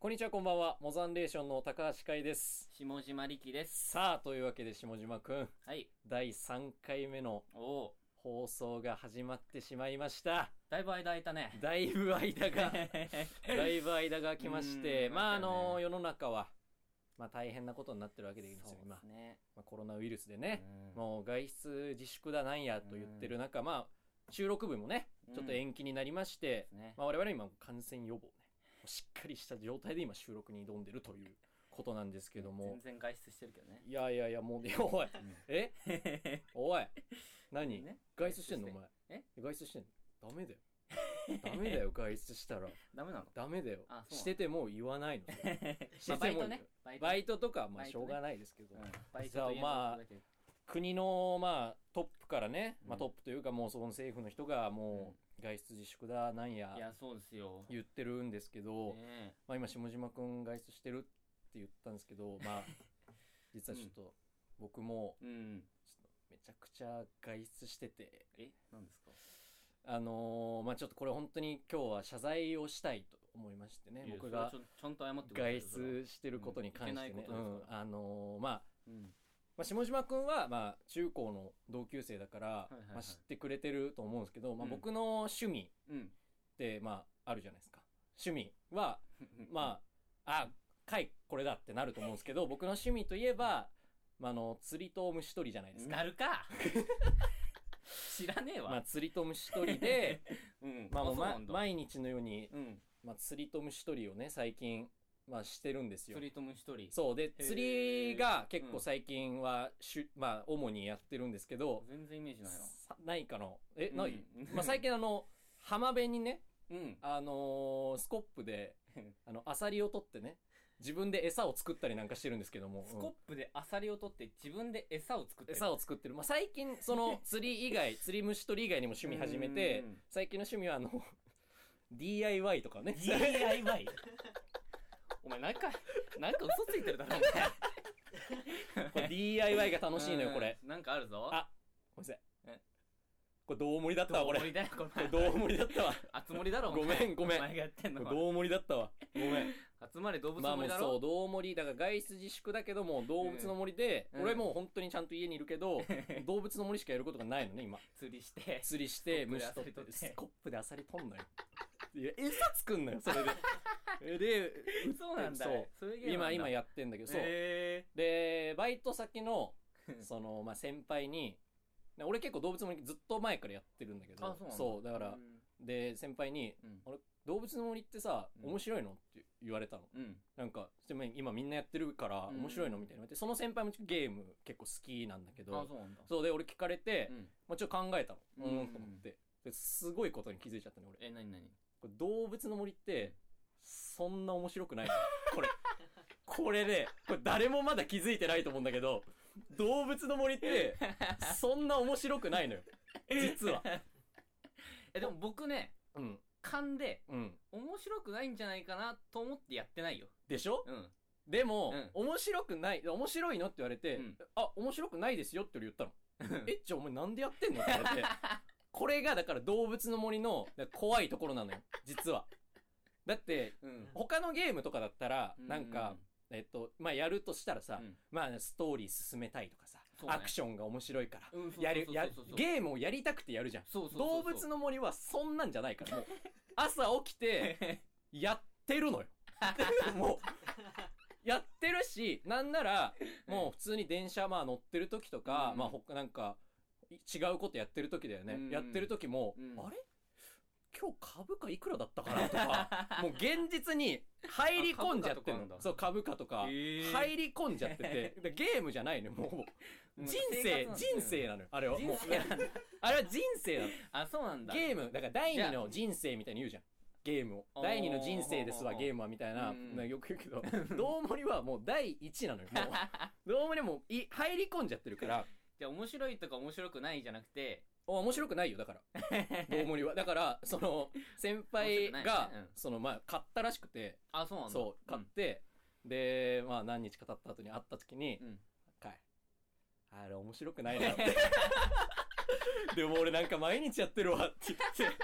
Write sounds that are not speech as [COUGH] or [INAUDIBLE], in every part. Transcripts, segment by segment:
こんにちは、こんばんは。モザンレーションの高橋海です。下島力です。さあ、というわけで、下島くん、はい。第3回目の放送が始まってしまいました。だいぶ間空いたね。だいぶ間が、[LAUGHS] だいぶ間が来まして、うんまあ、あの、世の中は、まあ、大変なことになってるわけでいいんですよ、今す。ね。まあ、コロナウイルスでね、うんもう外出自粛だなんやと言ってる中、まあ、収録日もね、ちょっと延期になりまして、すねまあ、我々今感染予防ね、しっかりした状態で今収録に挑んでるということなんですけども。全、然外出してるけどね。いやいやいや、もうね、おい、え？[LAUGHS] おい、何、ね？外出してんのお前？え？外出してんの？ダメだよ。[LAUGHS] ダメだよ、外出したら。ダメなの？ダメだよ。してても言わないの。[LAUGHS] ね。バイト。とか、まあ、しょうがないですけど。うん。バイトさあ、とまあ国の、まあ、トップからね、まあ、うん。トップというか、もうその政府の人が、もう、外出自粛だ、なんいや、や、そうですよ。言ってるんですけど、ねまあ、今、下島くん外出してるって言ったんですけど、[LAUGHS] まあ、実はちょっと、僕も、え。うん。ちょっとめちゃくちゃ外出してて、え何ですか？あのーまあ、ちょっとこれ本当に今日は謝罪をしたいと思いましてね、僕がちゃんと謝ってください外出してることに関してね、うんうんあのーまあ、うん。まあ、下島くんは、まあ、中高の同級生だから、いはいはいまあ、知ってくれてると思うんですけど、まあ、うん僕の趣味うん。って、まあ、あるじゃないですか。趣味は、まあ、あ、回これだってなると思うんですけど、僕の趣味といえば、まあ、あの、釣りと虫取りじゃないですか。なるか [LAUGHS] 知らねえわ。まあ、釣りと虫取りで、[LAUGHS] うん。まあもう、うなんだ毎日のように、うん。まあ、釣りと虫取りをね、最近、まあ、してるんですよ釣。りと虫取り。そう。で、ー釣りが結構最近は、しゅ、まあ、主にやってるんですけど、全然イメージないな。さないかなえ、うんないまあ、最近あの、浜辺にね、うん。あのースコップで、あの、アサリを取ってね、自分で餌を作ったりなんかしてるんですけども、スコップでアサリを取って自分で餌を作ってる。餌を作ってる。まあ、最近、その、釣り以外、釣り虫取り以外にも趣味始めてうん、最近の趣味はあの、DIY とかね。DIY? お前なんか、なんか嘘ついてるだろ、お前。これ DIY が楽しいのよ、これ。うん。なんかあるぞ。あ、ごめんなさい。え？これ胴盛りだったわ、これ。どう盛りだよ、これ。これ胴盛りだったわ。あつ森だろ、おご前めんごめんお前がやってんのは。これ胴盛りだったわ。ごめん。集まれ動物まあもうの森だろ。そう、動盛り、だから外出自粛だけども、動物の森で、うん俺もう本当にちゃんと家にいるけど、[LAUGHS] 動物の森しかやることがないのね、今。釣りして。釣りして、虫取ってスコップでアサリ取んのよ。いや、餌作んのよ、それで。え [LAUGHS] で、そうなんだそう。今、今やってんだけど、そう。へで、バイト先の、その、まあ、先輩に、俺結構動物の森ずっと前からやってるんだけど、あそうだだから、うんで、先輩に、うんあれ、動物の森ってさ、うん面白いのって言われたの。ーうん。なんか、今みんなやってるから、うん面白いのみたいな言われて、その先輩もゲーム結構好きなんだけど、あ、そうなんだ。そうで、俺聞かれて、うんまあ、ちょっと考えたの。ううんん、と思って。ですごいことに気づいちゃったね、俺。え、なになにこれ動物の森って、そんな面白くないのこれ。これで、これ誰もまだ気づいてないと思うんだけど、動物の森って、そんな面白くないのよ。実は。え、でも僕ね、うん。勘で、うん。面白くないんじゃないかなと思ってやってないよ。でしょ、うん。でも、うん面白くない、面白いのって言われて、うんあ、面白くないですよって俺言ったの。[LAUGHS] え、じゃあお前なんでやってんのって言われて。これがだから動物の森の怖いところなのよ。実は。だって、うん。他のゲームとかだったら、うんなんか、えっと、まあ、やるとしたらさ、うんまあ、ストーリー進めたいとかさ、ねアクションが面白いから、やる、やゲームをやりたくてやるじゃん。そうそうそう動物の森はそんなんじゃないから、もう、[LAUGHS] 朝起きて、やってるのよ。[LAUGHS] もう、やってるし、なんなら、もう普通に電車まあ乗ってる時とか、うんまあ他なんか、い違うことやってる時だよね。うんやってる時も、うんあれ？今日株価いくらだったかなとか、[LAUGHS] もう現実に入り込んじゃってるの。そう、株価とか、入り込んじゃってて、[LAUGHS] でゲームじゃないのよ、もう。うん人生人生なのよ、あれは。もう。[LAUGHS] あれは人生なの。あ、そうなんだ。ゲーム、だから第二の人生みたいに言うじゃん。ゲームを。第二の人生ですわ、ゲームは、みたいな。うんなよく言うけど、どうもりはもう第一なのよ。もう。どうもりはもうい、入り込んじゃってるから、じゃあ面白いとか面白くないじゃなくて、お面白くないよ、だから。どうもりは。だから、その、先輩が、ねうんその、まあ、買ったらしくて、あ、そうなんだ。そう、買って、で、まあ、何日か経った後に会った時に、うん。うん。かい。あれ面白くないなって。[LAUGHS] でも俺なんか毎日やってるわって言って。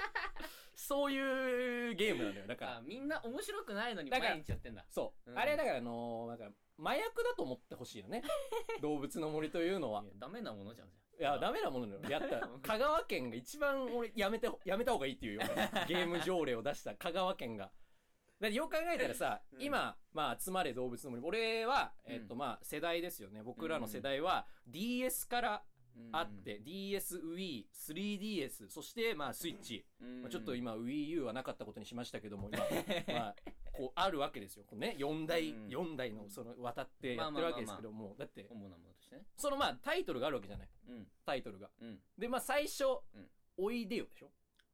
そういうゲームなのよだからあみんな面白くないのに毎日やってんだそう、うんあれだからあのーなんか麻薬だと思ってほしいよね。[LAUGHS] 動物の森というのは。いやダメなものじゃんじいやダメなものなのやった。ら [LAUGHS] 香川県が一番俺やめてやめた方がいいっていうよ。[LAUGHS] ゲーム条例を出した。香川県が。だってよく考えたらさ、うん。今、まあ、集まれ動物の森。俺は、えっとうんまあ、世代ですよね。僕らの世代は DS からあって、DSWii3DS そしてまあスイッチ、うん。まあ、ちょっと今 WiiU はなかったことにしましたけども今 [LAUGHS] まあこうあるわけですよ。こうね4台、うん。4台のその渡ってやってるわけですけどもだって主なものとしてね。そのまあタイトルがあるわけじゃない。うん。タイトルが。うん。でまあ最初、うん。おいでよでしょ？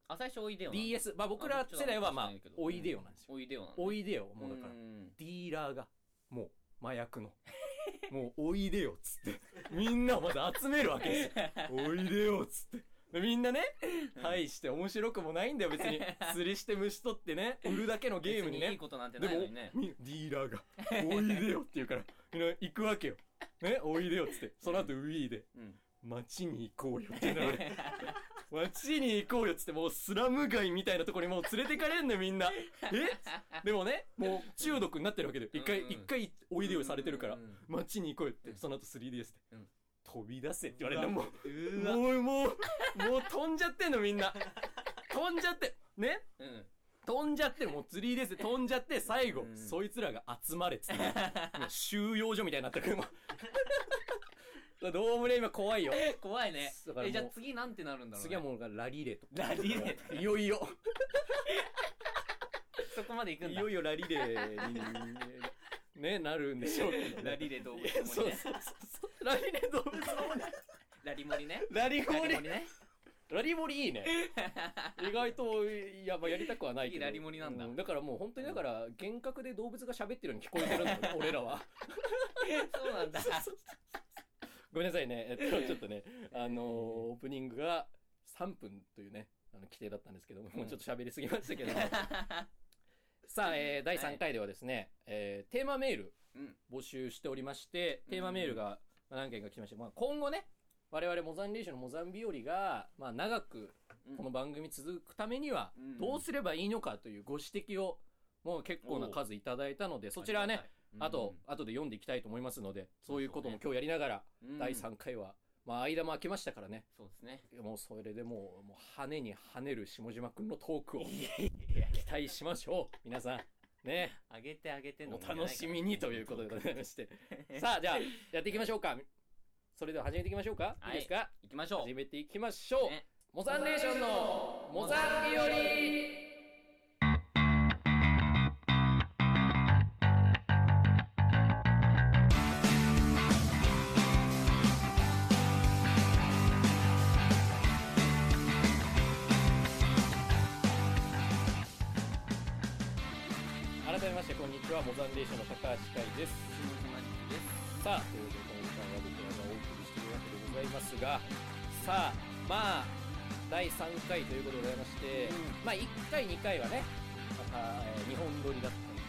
あ最初おいでよ DS まあ僕ら世代はまあおいでよなんですよ。おいでよおいでよ。もうだからん。ディーラーがもう麻薬の [LAUGHS] もうおいでよっつって。みんなをまだ集めるわけですよ。[LAUGHS] おいでよっつって。でみんなね大して面白くもないんだよ別に。釣りして虫取ってね [LAUGHS] 売るだけのゲームに別いねいことなんてでもないのにね。みディーラーが「おいでよ」って言うからみんな行くわけよ。ねおいでよっつって。その後ウィーでうん。街に行こうよって言うの俺 [LAUGHS] 街に行こうよっつってもうスラム街みたいなところにもう連れてかれんのよみんな。[LAUGHS] え？でもねもう中毒になってるわけで一回一回おいでよされてるから街に行こうよってうん。その後 3DS でうん。飛び出せって言われるの。もうもうもうもう飛んじゃってんのみんな。[LAUGHS] 飛んじゃってね？うん。飛んじゃってるもう 3DS で飛んじゃって最後うん。そいつらが集まれっつって。もう収容所みたいになってるどうもね今怖いよ。[LAUGHS] 怖いね。だからもうえじゃあ次なんてなるんだろうね。次はもうラリレーとラリレー [LAUGHS] いよいよ。[LAUGHS] そこまで行くんだ。いよいよラリレーにねなるんでしょうけどね。ラリレー動物そうそうそうそう。ラリレー動物の森ラリモリね。ラリラモリ。リモリね。ラリモリいいね。意外といや、まあ、やりたくはないけど。いいラリモリなんだ。うだからもう本当にだから幻覚で動物が喋ってるように聞こえてるんだよね俺らは。そうなんだごめんなさいね。えっと [LAUGHS] ちょっとねあのーオープニングが3分というねあの規定だったんですけども、もうちょっと喋りすぎましたけども。[LAUGHS] さあ、えー第3回ではですね、えーテーマメールうん。募集しておりましてテーマメールが何件か来てまして、まあ、今後ね我々モザンレーションのモザンビオリが、まあ、長くこの番組続くためにはうん。どうすればいいのかというご指摘をもう結構な数いただいたのでそちらはねあと後で読んでいきたいと思いますのでそういうことも今日やりながらうん。第3回はまあ間も空きましたからね。そうですね。もうそれでもうもう跳ねに跳ねる下島くんのトークを期待しましょう皆さん。ね。あげてあげてのお楽しみにということでございまして。[LAUGHS] さあじゃあやっていきましょうか。それでは始めていきましょうか、はい。い、いですか？行きましょう。始めていきましょう、ね。モザンレーションのモザンビオこんにちはモザンレーションの高橋海です。ですさあということでこの時間は僕らがお送りしているわけでございますがさあまあ第3回ということでございまして、うん。まあ1回2回はねまた、えー日本撮りだったり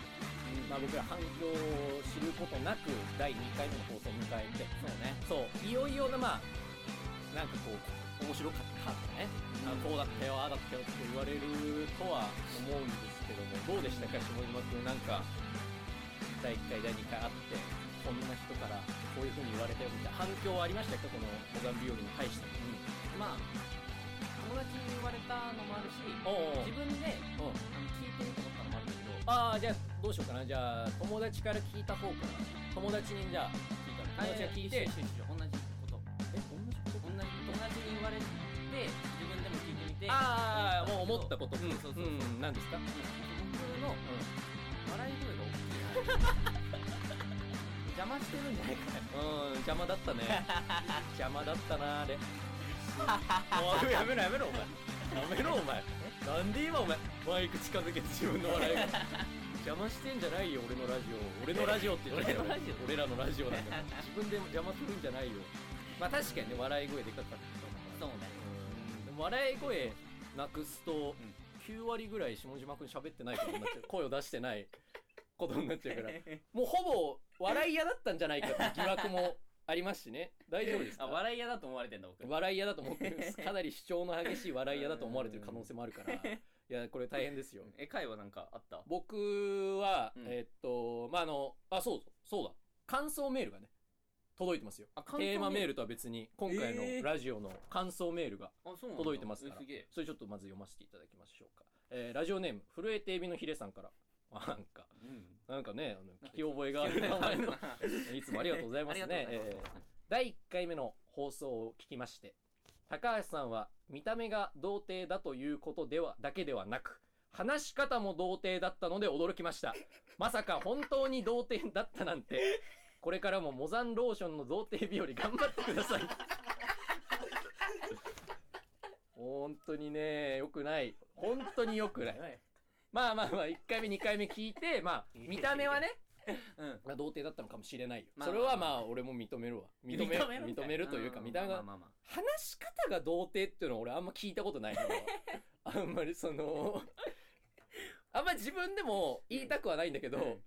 まあ、僕ら反響を知ることなく第2回目の放送を迎えてそうね。そういよいよなまあなんかこう面白かったとかね、あこうだったよああだったよって言われるとは思うんですけどもどうでしたか下島君？なんか第1回第2回あってこんな人からこういうふうに言われたよみたいな反響はありましたか？このモザンビオリに対してまあ友達に言われたのもあるし自分で聞いてみたこともあるんだけど。ああじゃあどうしようかな。じゃあ友達から聞いた方から。友達にじゃあ聞いた友達が聞いて同じこと。え同じこと？同じ友達に言われて自分でも聞いてみて。ああもう思ったこと。うんそうそうそう。うん何ですか？僕の笑い声が大きい邪魔してるんじゃないかな。うん邪魔だったね。[LAUGHS] 邪魔だったなあれ。お [LAUGHS] いやめろやめろお前。やめろお前。なんで今お前マイク近づけて自分の笑い声 [LAUGHS] 邪魔してんじゃないよ俺のラジオ。俺のラジオって言ってた。よ俺らのラジオなんだから。自分で邪魔するんじゃないよ。まあ確かにね笑い声でかかったそうね。うん。笑い声なくすとうん9割ぐらい下島くん喋ってないことになっちゃう声を出してないことになっちゃうから [LAUGHS] もうほぼ笑い屋だったんじゃないかっていう疑惑もありますしね。大丈夫ですか？あ笑い屋だと思われてんだ僕。笑い屋だと思ってる。んですかなり主張の激しい笑い屋だと思われてる可能性もあるから。いやこれ大変ですよ。え回はなんかあった？僕は、うん。えーっとまああのあそうそうだ。感想メールがね届いてますよ。テーマメールとは別に今回えー。のラジオの感想メールがあそうなんだ。届いてますから。えすげえ。それちょっとまず読ませていただきましょうか、えーラジオネーム震えてエビのヒレさんから。あ [LAUGHS] なんかうん。なんかねあの聞き覚えがある名前のいつもありがとうございますね。[LAUGHS] ありがとうございます。えー第1回目の放送を聞きまして高橋さんは見た目が童貞だということではだけではなく話し方も童貞だったので驚きました。まさか本当に童貞だったなんてこれからもモザンローションの童貞日和頑張ってください。[LAUGHS] 本当にね良くない。本当に良くない。まあまあまあ1回目2回目聞いてまあ見た目はねうん。まあ童貞だったのかもしれないよ、まあそれはまあ俺も認めるわ。認め認める認めるというか見た目がまあまあまあ話し方が童貞っていうのは俺あんま聞いたことないから [LAUGHS] あんまりそのあんまり自分でも言いたくはないんだけど、うん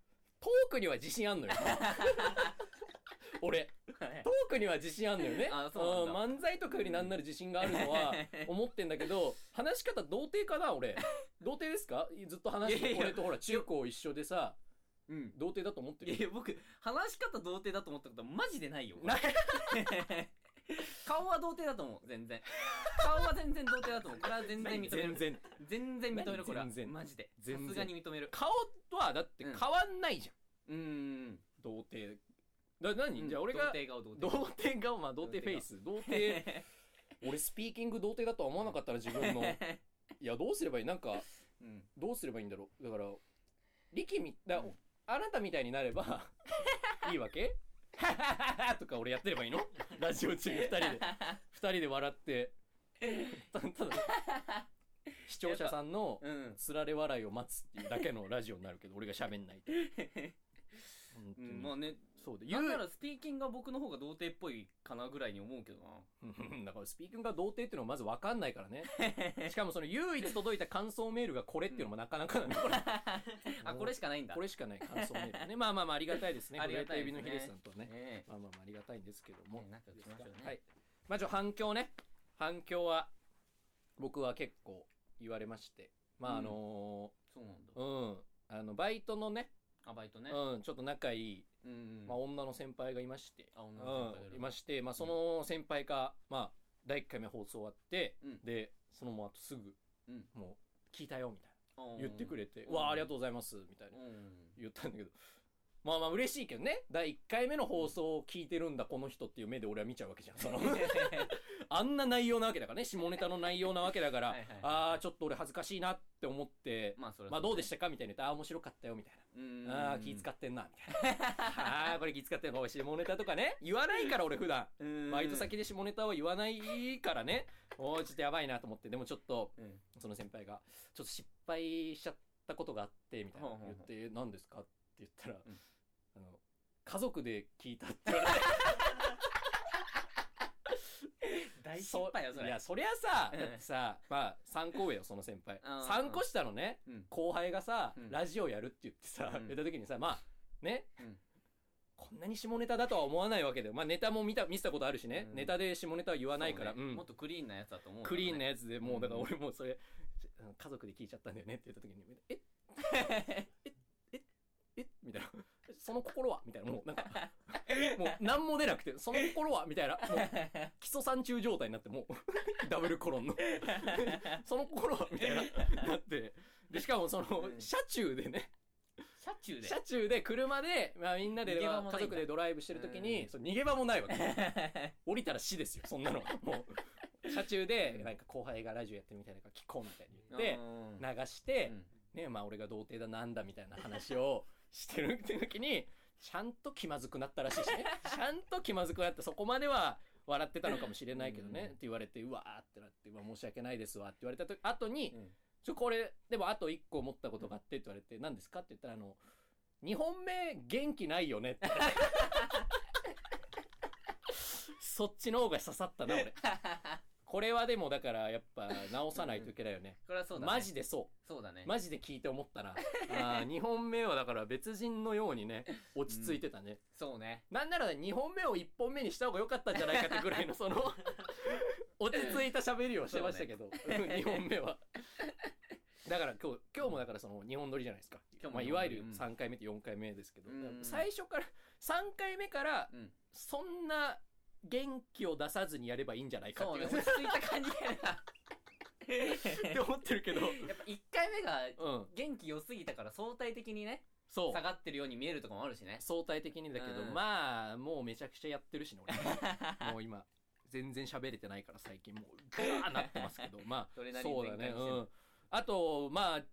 トークには自信あんのよ。[LAUGHS] 俺。まあトークには自信あんのよね。あそう漫才とかよりなんなる自信があるのは思ってんだけど話し方童貞かな俺。童貞ですか？ずっと話して俺とほら中高一緒でさうん。童貞だと思ってるいや僕話し方童貞だと思ったことマジでないよ。な [LAUGHS] [LAUGHS] 顔は童貞だと思う全然。顔は全然童貞だと思う。これは全然認める。全然。全然認めるこれは。全然。マジで。さすがに認める。顔はだって変わんないじゃん、うーん。童貞。だ何、うん。じゃあ俺が童貞顔童童貞貞顔まあ童貞フェイス。童貞 [LAUGHS] 俺スピーキング童貞だとは思わなかったら自分の [LAUGHS] いやどうすればいい？なんかうん。どうすればいいんだろう？だから力みだ、うん。あなたみたいになればいいわけ？[LAUGHS] とか俺やってればいいの？ラジオ中二人で。二人で笑って。たただ視聴者さんのうん。つられ笑いを待つっていうだけのラジオになるけど俺が喋んないと。[LAUGHS] うに、んまあねそうでなんならスピーキングが僕の方が童貞っぽいかなぐらいに思うけどな。うんだからスピーキングが童貞っていうのはまず分かんないからね。[LAUGHS] しかもその唯一届いた感想メールがこれっていうのもなかなかなんだこれ。[LAUGHS] あこれしかないんだ。これしかない感想メール。ねまあまあまあありがたいですねありがたいね。のヒデさんとはねねまあまあまあありがたいんですけども、ね仲良くしましょうね。はい。まあちょ反響ね。反響は僕は結構言われまして。まああのそうなんだ。ーうん、あのバイトのね。あバイトね。うん、ちょっと仲いい、うんうんまあ、女の先輩がいまして、あ女の先輩がいまして、まあ、その先輩が、まあ、第1回目放送終わって、うん。でその後すぐ、うん。もう聞いたよみたいな。うん。言ってくれて、ううん。わあありがとうございますみたいな。うん。言ったんだけど。まあまあ嬉しいけどね。第1回目の放送を聞いてるんだこの人っていう目で俺は見ちゃうわけじゃん。その [LAUGHS] あんな内容なわけだからね。下ネタの内容なわけだからああちょっと俺恥ずかしいなって思ってまあそれはまあどうでしたか？みたいな。言ってああ面白かったよみたいな。うんああ気使ってんなみたいな。ああこれ気使ってんの下ネタとかね。[LAUGHS] 言わないから俺普段。うん。バイト先で下ネタは言わないからね。おーちょっとやばいなと思って。でもちょっとうん。その先輩がちょっと失敗しちゃったことがあってみたいな言って何ですか？って言ったら、うん。あの家族で聞いたって言われて [LAUGHS] 大失敗よそれ。いやそりゃさうん。だってさまあ3個上よその先輩。うん3個下のね。うん。後輩がさ、うん。ラジオやるって言ってさ、うん。言った時にさまあね、うん。こんなに下ネタだとは思わないわけでまあネタも見た見せたことあるしね、うん。ネタで下ネタは言わないから、そうね。うん。もっとクリーンなやつだと思うクリーンなややつでもうだからうん俺もうそれ家族で聞いちゃったんだよねって言った時に「ええええみたいな「その心は?」みたいな。もうなんか [LAUGHS] もう何も出なくて「その心は?」みたいな。もう基礎山中状態になってもう [LAUGHS] ダブルコロンの「[LAUGHS] その心は?」みたいな。なって。でしかもそのうん。車中でね。車中で？車中で車で、まあ、みんなで家族でドライブしてる時うん。に逃げ場もないわけ。降りたら死ですよそんなの。はもう車中でなんか後輩がラジオやってるみたいなから聞こうみたいに言ってうん。流して、うん。ねまあ俺が童貞だなんだみたいな話をしてるって時にちゃんと気まずくなったらしいしね。[LAUGHS] ちゃんと気まずくなってそこまでは笑ってたのかもしれないけどね、うん。って言われてうわーってなってうわ申し訳ないですわって言われたと後に、うん。ちょこれでもあと1個思ったことがあってって言われて何ですかって言ったらあの2本目元気ないよねって。[LAUGHS] そっちの方が刺さったな俺これはでもだからやっぱ直さないといけないよね。[LAUGHS] これはそうだね。マジでそう。そうだね。マジで聞いて思ったな。[LAUGHS] あ2本目はだから別人のようにね落ち着いてたね、そうね。なんなら2本目を1本目にした方が良かったんじゃないかってぐらいのその [LAUGHS] 落ち着いた喋りをしてましたけど、2本目は。だから今日今日もだからその日本撮りじゃないですか。今日もまあ、いわゆる日本撮り。うん。3回目と4回目ですけど、うん。最初から3回目からうん。そんな元気を出さずにやればいいんじゃないかっていう。そうね落ち着いた感じやな [LAUGHS] って思ってるけど。やっぱ1回目がうん。元気良すぎたから相対的にねそう。下がってるように見えるとかもあるしね。相対的にだけど、うん。まあもうめちゃくちゃやってるしね俺。[LAUGHS] もう今全然喋れてないから最近もうガーなってますけど。まあ [LAUGHS] そうだね。うん。あとまあ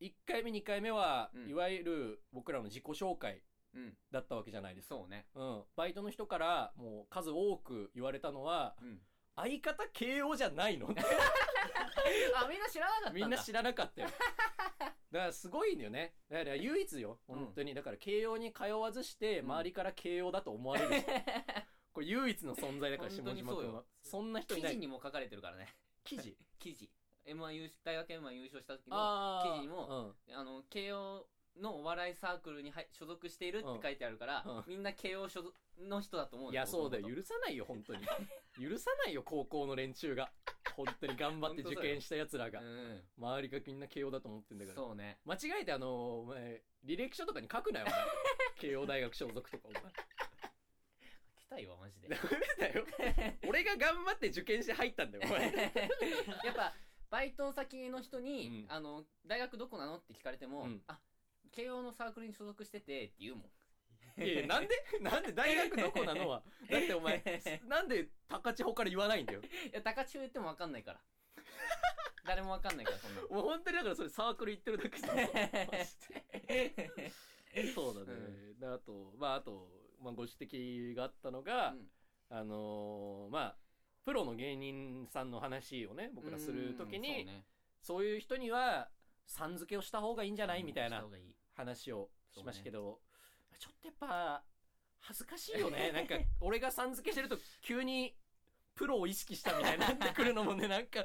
1回目2回目は、うん。いわゆる僕らの自己紹介うん。だったわけじゃないですか。そうね。うん、バイトの人からもう数多く言われたのはうん。相方慶応じゃないの [LAUGHS] あみんな知らなかったみんな知らなかったよ。[LAUGHS] だからすごいんだよね。だから唯一ようん。本当に、だから慶応に通わずしてうん。周りから慶応だと思われる人、[LAUGHS] これ唯一の存在だから下島君は。そんな人いない。記事にも書かれてるからね。記事？記事。M1 優大学 M1 優勝した時のあ記事にもあの慶応のお笑いサークルに入所属しているって書いてあるから、うん。うん。みんな慶応所属の人だと思うんいやそうだよ。よ許さないよ本当に。許さないよ高校の連中が。本当に頑張って受験した奴らが。うん。周りがみんな慶応だと思ってんだから。そうね。間違えてあのお前履歴書とかに書くなよお前。[LAUGHS] 慶応大学所属とかお前。来たいわマジで。ダメだよ。俺が頑張って受験して入ったんだよお前。[LAUGHS] やっぱバイト先の人に、うん。あの大学どこなのって聞かれても、うん。あ慶応のサークルに所属しててって言うもん。いやなんで？[LAUGHS] なんで？大学どこなのは？[LAUGHS] だってお前なんで高千穂から言わないんだよ？いや高千穂言っても分かんないから。誰も分かんないからそんなの。[LAUGHS] もう本当にだからそれサークル行ってるだけだマジでそうだね、であとまああと、まあ、ご指摘があったのが、うん。あのーまあプロの芸人さんの話をね僕らするときに、うんそうね。そういう人にはさん付けをした方がいいんじゃない？みたいな話をしましたけど、ちょっとやっぱ恥ずかしいよね。[LAUGHS] なんか俺がさん付けしてると急にプロを意識したみたいになってくるのもね [LAUGHS] なんか。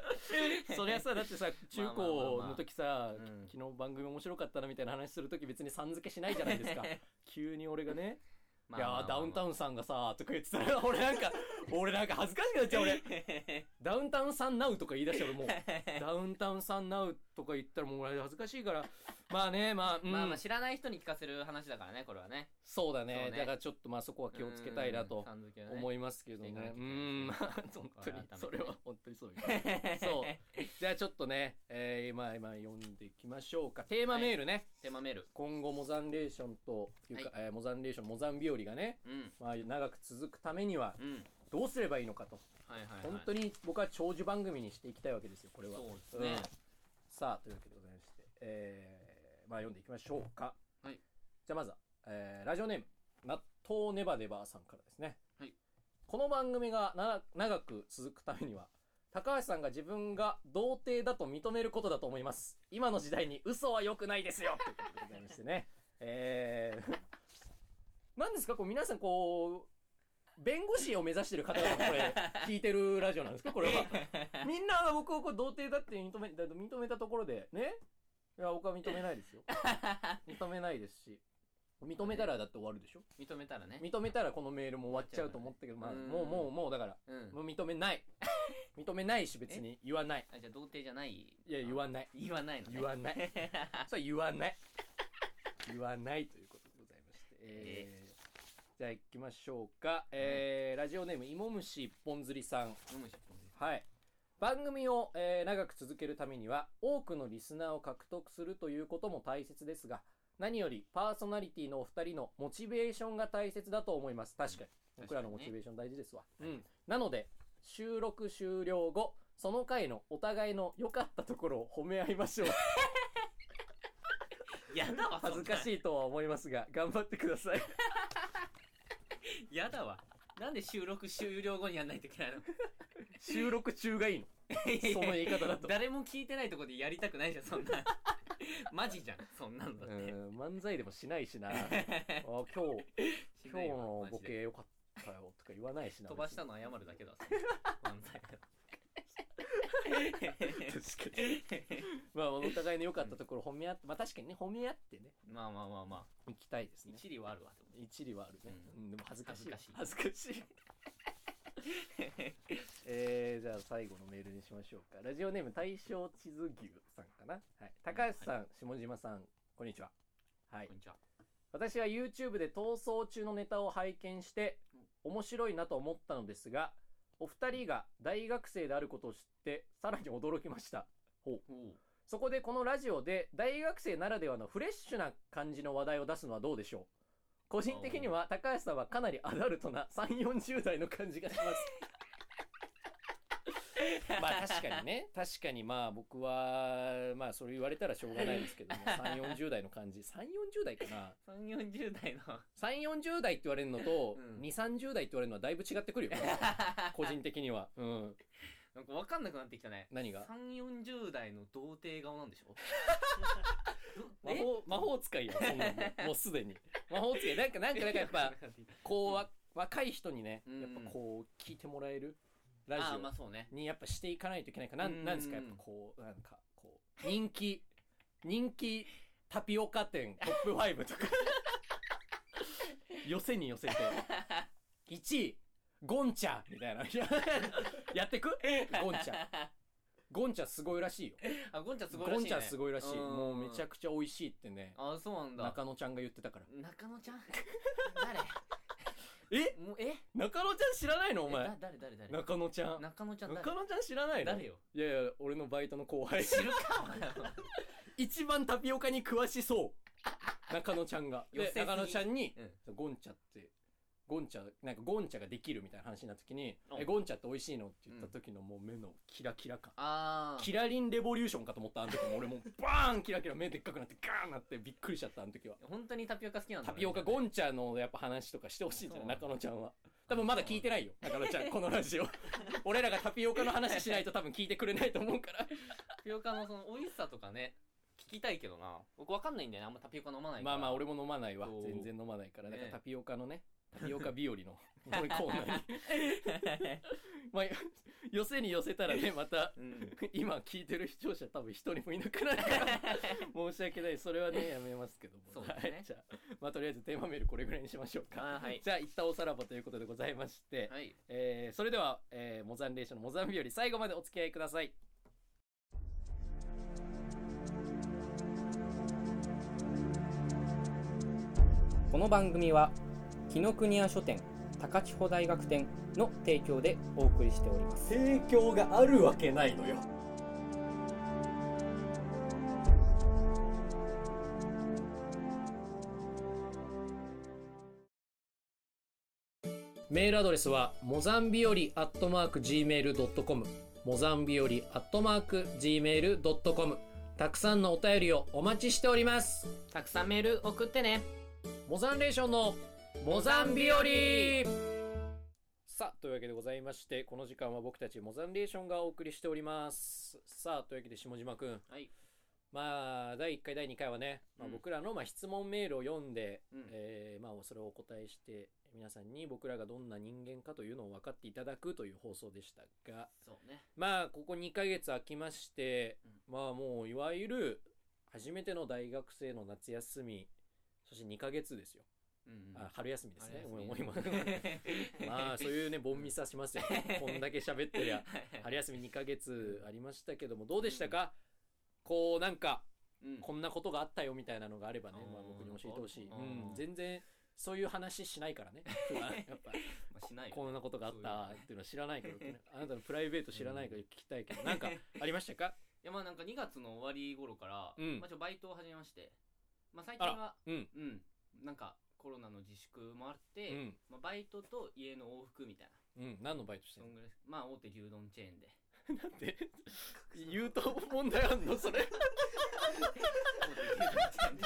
そりゃさだってさ中高の時さ、うん。昨日番組面白かったなみたいな話する時別にさん付けしないじゃないですか。[LAUGHS] 急に俺がね「いやーダウンタウンンさんがさ」とか言ってたら俺なんか俺なんか恥ずかしくなっちゃう俺。ダウンタウンさんナウとか言い出して俺もう。ダウンタウンさんナウとか言ったらもう俺恥ずかしいから。[LAUGHS] まあねまあ、うん、まあまあ知らない人に聞かせる話だからねこれはね。そうだね。ね。だからちょっとまあそこは気をつけたいなと思いますけどね。うん。まあ本当にそれは本当にそうよそう。じゃあちょっとね、えー、まあ今読んでいきましょうか。テーマメールね、テーマメール。今後モザンレーションというか、えーモザンレーションモザン日和がね、うん。まあ、長く続くためにはうん。どうすればいいのかと、はいはいはい。本当に僕は長寿番組にしていきたいわけですよこれは。そうですね。うんさあというわけでございまして、えー、まあ読んでいきましょうか。はい。じゃあまずは、えーラジオネーム納豆ネバネバさんからですね、はい。この番組がな長く続くためには高橋さんが自分が童貞だと認めることだと思います。今の時代に嘘は良くないですよ。ということでございましてね。えー、[LAUGHS] 何ですか？こう皆さんこう弁護士を目指してる方がこれ聞いてるラジオなんですか？これは。[LAUGHS] みんなが僕をこう童貞だって認めだ認めたところでね。いや僕は認めないですよ。[LAUGHS] 認めないですし。認めたらだって終わるでしょ？認めたらね。認めたらこのメールも終わっちゃうと思ったけど、まあ、うん。もうもうもうだからうん。もう認めない。[LAUGHS] 認めないし別に言わない。あじゃあ童貞じゃない？いや言わない。言わないのね。言わない。それ言わない。言わないということでございまして、えーじゃあ行きましょうか、えーラジオネーム芋虫一本釣りさん。飲むしはい。番組を、えー長く続けるためには多くのリスナーを獲得するということも大切ですが何よりパーソナリティのお二人のモチベーションが大切だと思います。確かに、うん。僕らのモチベーション大事ですわ、確かにうん、なので収録終了後その回のお互いの良かったところを褒め合いましょう。[LAUGHS] やだわ恥ずかいしいとは思いますが頑張ってくださいやだわ。なんで収録終了後にやんないといけないの？収録中がいいの？その言い方だと。誰も聞いてないとこでやりたくないじゃんそんな。[LAUGHS] マジじゃんそんなのだって。うん漫才でもしないしな。[LAUGHS] あ今日今日のボケ良かったよとか言わないしな飛ばしたのの謝るだけだ漫才だ確かにまあお互いの良かったところ褒め合ってまあ確かにね褒め合ってねまあまあまあまあ。行きたいですね。一理はあるわと一理はあるね、うん。うんでも恥ずかしい。恥ずかしい。恥ずかしい。[LAUGHS] えー、じゃあ最後のメールにしましょうか。ラジオネーム大正地図牛さんかな、はい、高橋さん、下島さんこんにちは。はい。こんにちは。私は YouTube で逃走中のネタを拝見して面白いなと思ったのですがお二人が大学生であることを知ってさらに驚きました。ほう。そこでこのラジオで大学生ならではのフレッシュな感じの話題を出すのはどうでしょう？個人的には高橋さんはかなりアダルトな3 4 0代の感じがします [LAUGHS] まあ確かにね。[LAUGHS] 確かにまあ僕はまあそれ言われたらしょうがないですけども3 4 0代の感じ。3 4 0代かな。3、40代の。3 4 0代って言われるのと、うん。2 3 0代って言われるのはだいぶ違ってくるよ。[LAUGHS] 個人的には。うん。なんかわかんなくなってきたね。何が？3、40代の童貞顔なんでしょ？魔法魔法使いやそんなのもうすでに。魔法使い。なんかなんかなんかやっぱこうわ若い人にねうん。やっぱこう聞いてもらえるラジああ、まあそうね。オにやっぱしていかないといけないからな。うん。んなんですかやっぱこうなんかこう人気人気タピオカ店 [LAUGHS] トップ5とか。寄せに寄せて。1位ゴンチャみたいな。[LAUGHS] やってく？ゴンチャ。ゴンチャすごいらしいよ。あ、ゴンちゃんすごいらしい、ね。ゴンチャすごいらしい。うん。もうめちゃくちゃ美味しいってね。あ、そうなんだ。中野ちゃんが言ってたから。中野ちゃん？誰？え？もうえ？中野ちゃん知らないの？お前。誰誰誰？中野ちゃん。中野ちゃん誰？中野ちゃん知らないの？誰よ？いやいや俺のバイトの後輩。知るかお前。一番タピオカに詳しそう。中野ちゃんが。で寄せすぎ。中野ちゃんにうん。ゴンチャってゴンチャなんかゴンチャができるみたいな話になった時に「うん。えゴンチャって美味しいの?」って言った時のもう目のキラキラ感。あキラリンレボリューションかと思ったあの時も俺もうバーンキラキラ目でっかくなってガーンなってびっくりしちゃったあの時は。あ本当にタピオカ好きなんだタピオカゴンンチャのやっぱ話とかしてほしいんじゃない？[LAUGHS] 中野ちゃんは。多分まだ聞いてないよ。中野ちゃんこのラジオ。[LAUGHS] 俺らがタピオカの話しないと多分聞いてくれないと思うから。タピオカのその美味しさとかね聞きたいけどな。僕わかんないんだよね。あんまタピオカ飲まないから。まあまあ俺も飲まないわ。全然飲まないから。だからね。タピオカのねタピオカ日和のコーナーに。まあ寄せに寄せたらねまたうん。今聞いてる視聴者多分一人もいなくなるから。申し訳ない。それはねやめますけども。そうですね。はい、じゃあまあとりあえずテーマメールこれぐらいにしましょうか。あはい。じゃあ一旦おさらばということでございまして、はい。えーそれでは、えーモザンレーションのモザン日和最後までお付き合いください。この番組は紀ノ国屋書店高千穂大学店の提供でお送りしております。提供があるわけないのよ。メールアドレスはモザンビオリアットマーク Gmail.com モザンビオリアットマーク Gmail.com たくさんのお便りをお待ちしております。たくさんメール送ってね。モザンレーションのモザンビオリさあというわけでございましてこの時間は僕たちモザンレーションがお送りしております。さあというわけで下島くん。はい。まあ第1回第2回はね、まあ、うん僕らのまあ質問メールを読んで、うん。えーまあそれをお答えして皆さんに僕らがどんな人間かというのを分かっていただくという放送でしたが。そうね。まあここ2ヶ月空きまして、まあもういわゆる初めての大学生の夏休みそして2ヶ月ですようんあ春休みですね春休み。もう今まあそういうねボンミスはしますよ。[LAUGHS] こんだけ喋ってりゃ春休み2ヶ月ありましたけどもどうでしたか、こうなんかうん。こんなことがあったよみたいなのがあればね、うんまあ、僕に教えてほしい、ううん。ん、全然そういう話しないからね。やっぱまあしないよこんなことがあったっていうのは知らないから、ね、[LAUGHS] あなたのプライベート知らないから聞きたいけど、なんかありましたか？[LAUGHS] いやまあなんか2月の終わり頃から、うん。まあ、ちょバイトを始めまして、まあ、最近はうん。うん。なんかコロナの自粛もあって、うん。まあ、バイトと家の往復みたいな。うん。何のバイトしてんんぐらい。まあ大手牛丼チェーンで。だって言うと問題あんのそれ？大手牛丼チェーンで。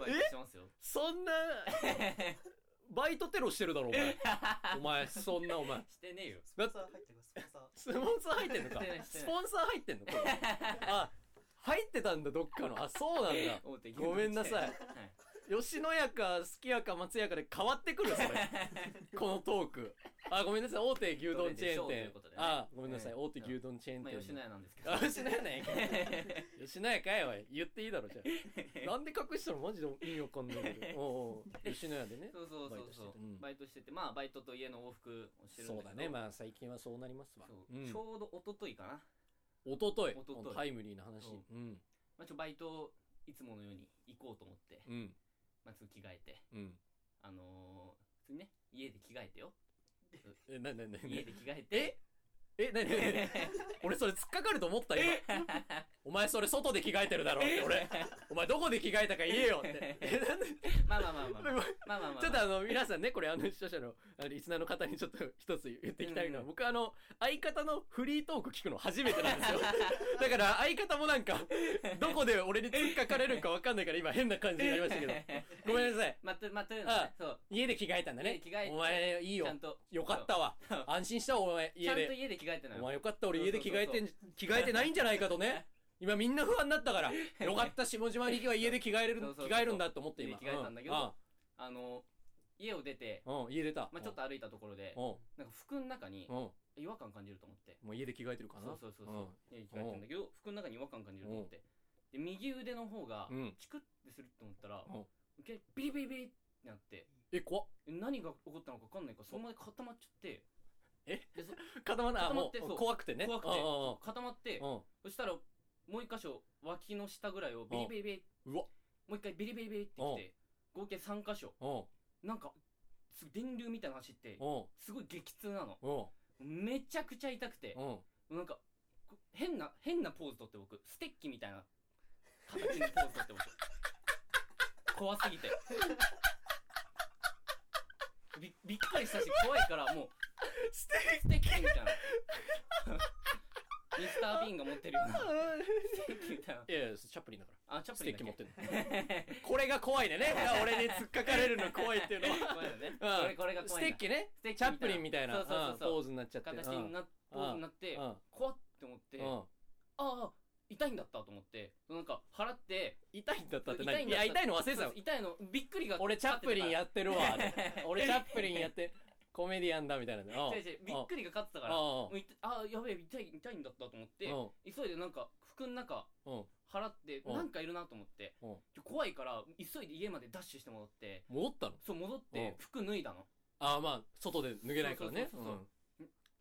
バイトしてますよ。そんなバイトテロしてるだろお前。[LAUGHS] お前そんなお前。してねえよ。スポンサー入ってますスポンサー。スポンサー入ってんのか？してないしてない。スポンサー入ってんのこれあ入ってたんだどっかの。あそうなんだ。大手牛丼チェーン。ごめんなさい。はい吉野家かすき家か松屋かで変わってくるそれ。[LAUGHS] このトーク。あごめんなさい。大手牛丼チェーン店。あごめんなさい、ええ。大手牛丼チェーン店。まあ吉野家なんですけど。あ吉野家ね。[LAUGHS] 吉野家かいおい。言っていいだろじゃあ。[LAUGHS] なんで隠したの？マジで意味わかんないけど。おうおう。吉野家でね。そうそうそうバイトしてそうて。うん。バイトしてて。まあバイトと家の往復をしてるんそうだけど。だね。まあ最近はそうなりますわ。ちょうど一昨日かな。おととい一昨日。タイムリーな話。う。ん。まあちょバイトいつものように行こうと思って。うんまあちょっと着替えて。うん。あのー普通にね家で着替えてよ。えなななな家で着替えてえ、なになに俺それ突っかかると思ったよ。お前それ外で着替えてるだろうって俺。お前どこで着替えたか言えよって。え、なんで？まあまあまあまあ。まあまあまあ。ちょっとあの、皆さんね、これあの視聴者の、あのリスナーの方にちょっと一つ言っていきたいのは、僕あの、相方のフリートーク聞くの初めてなんですよ。[LAUGHS] だから相方もなんか、どこで俺に突っかかれるかわかんないから今変な感じになりましたけど。[LAUGHS] ごめんなさい。ま、と、ま、というのは、そう。家で着替えたんだね。着替えお前いいよ。ちゃんと。よかったわ。安心したお前、家で。ちゃんと家で着替えてないお前よかった俺家で着替えてん着替えてないんじゃないかとね。今みんな不安になったから。[LAUGHS] よかった下島に行けば家で着替えれるそうそうそう。着替えるんだと思って今。家で着替えたんだけどあの家を出てうんうん家出た。まあちょっと歩いたところでうん。なんか服の中にうん。違和感感じると思って。もう家で着替えてるかな。そうそうそうそう。家で着替えてるんだけど服の中に違和感感じると思って。で右腕の方がうん。チクってすると思ったらビリビリビリってなって。え怖っ。え何が起こったのか分かんないからそのまま固まっちゃってえ？でそ [LAUGHS] 固まんなあもう固まってそう。怖くてね。怖くて固まってうん。そしたらもう一箇所脇の下ぐらいをビリビリビリうん。うわ。もう一回ビリビリビリってきて合計3箇所。うん。なんかす電流みたいなの走ってうん。すごい激痛なの。うん。めちゃくちゃ痛くてうん。なんかこ変な変なポーズ取って僕ステッキみたいな形のポーズ取って僕。[LAUGHS] 怖すぎて。びびっくりしたし怖いからもうステステッキみたいな。[LAUGHS] ミスター・ビーンが持ってるような。ステッキみたいな。いやいやチャップリンだから。あチャッスプリンだっテッキ持ってける [LAUGHS] これが怖いねね。俺に突っかかれるの怖いっていうのは。怖いよね、うん。これこれがス怖いんだ。テッキね。ステッキチャップリンみたいな。そうそうそうそう。うん。ポーズになっちゃって。形になっポーズになって、うん。怖って思って、ああ痛いんだったと思ってなんか払って痛いんだったって何？いや痛いの忘れてたの。痛いのびっくりが俺チャップリンやってるわ。て [LAUGHS] 俺チャップリンやってコメディアンだみたいなねうん違う違うびっくりが勝ってたからうん。もういあやべえ痛い痛いんだったと思って急いでなんか服の中うん。払ってうん。なんかいるなと思って怖いから急いで家までダッシュして戻って戻ったの？そう戻ってうん。服脱いだの。ああまあ外で脱げないからね。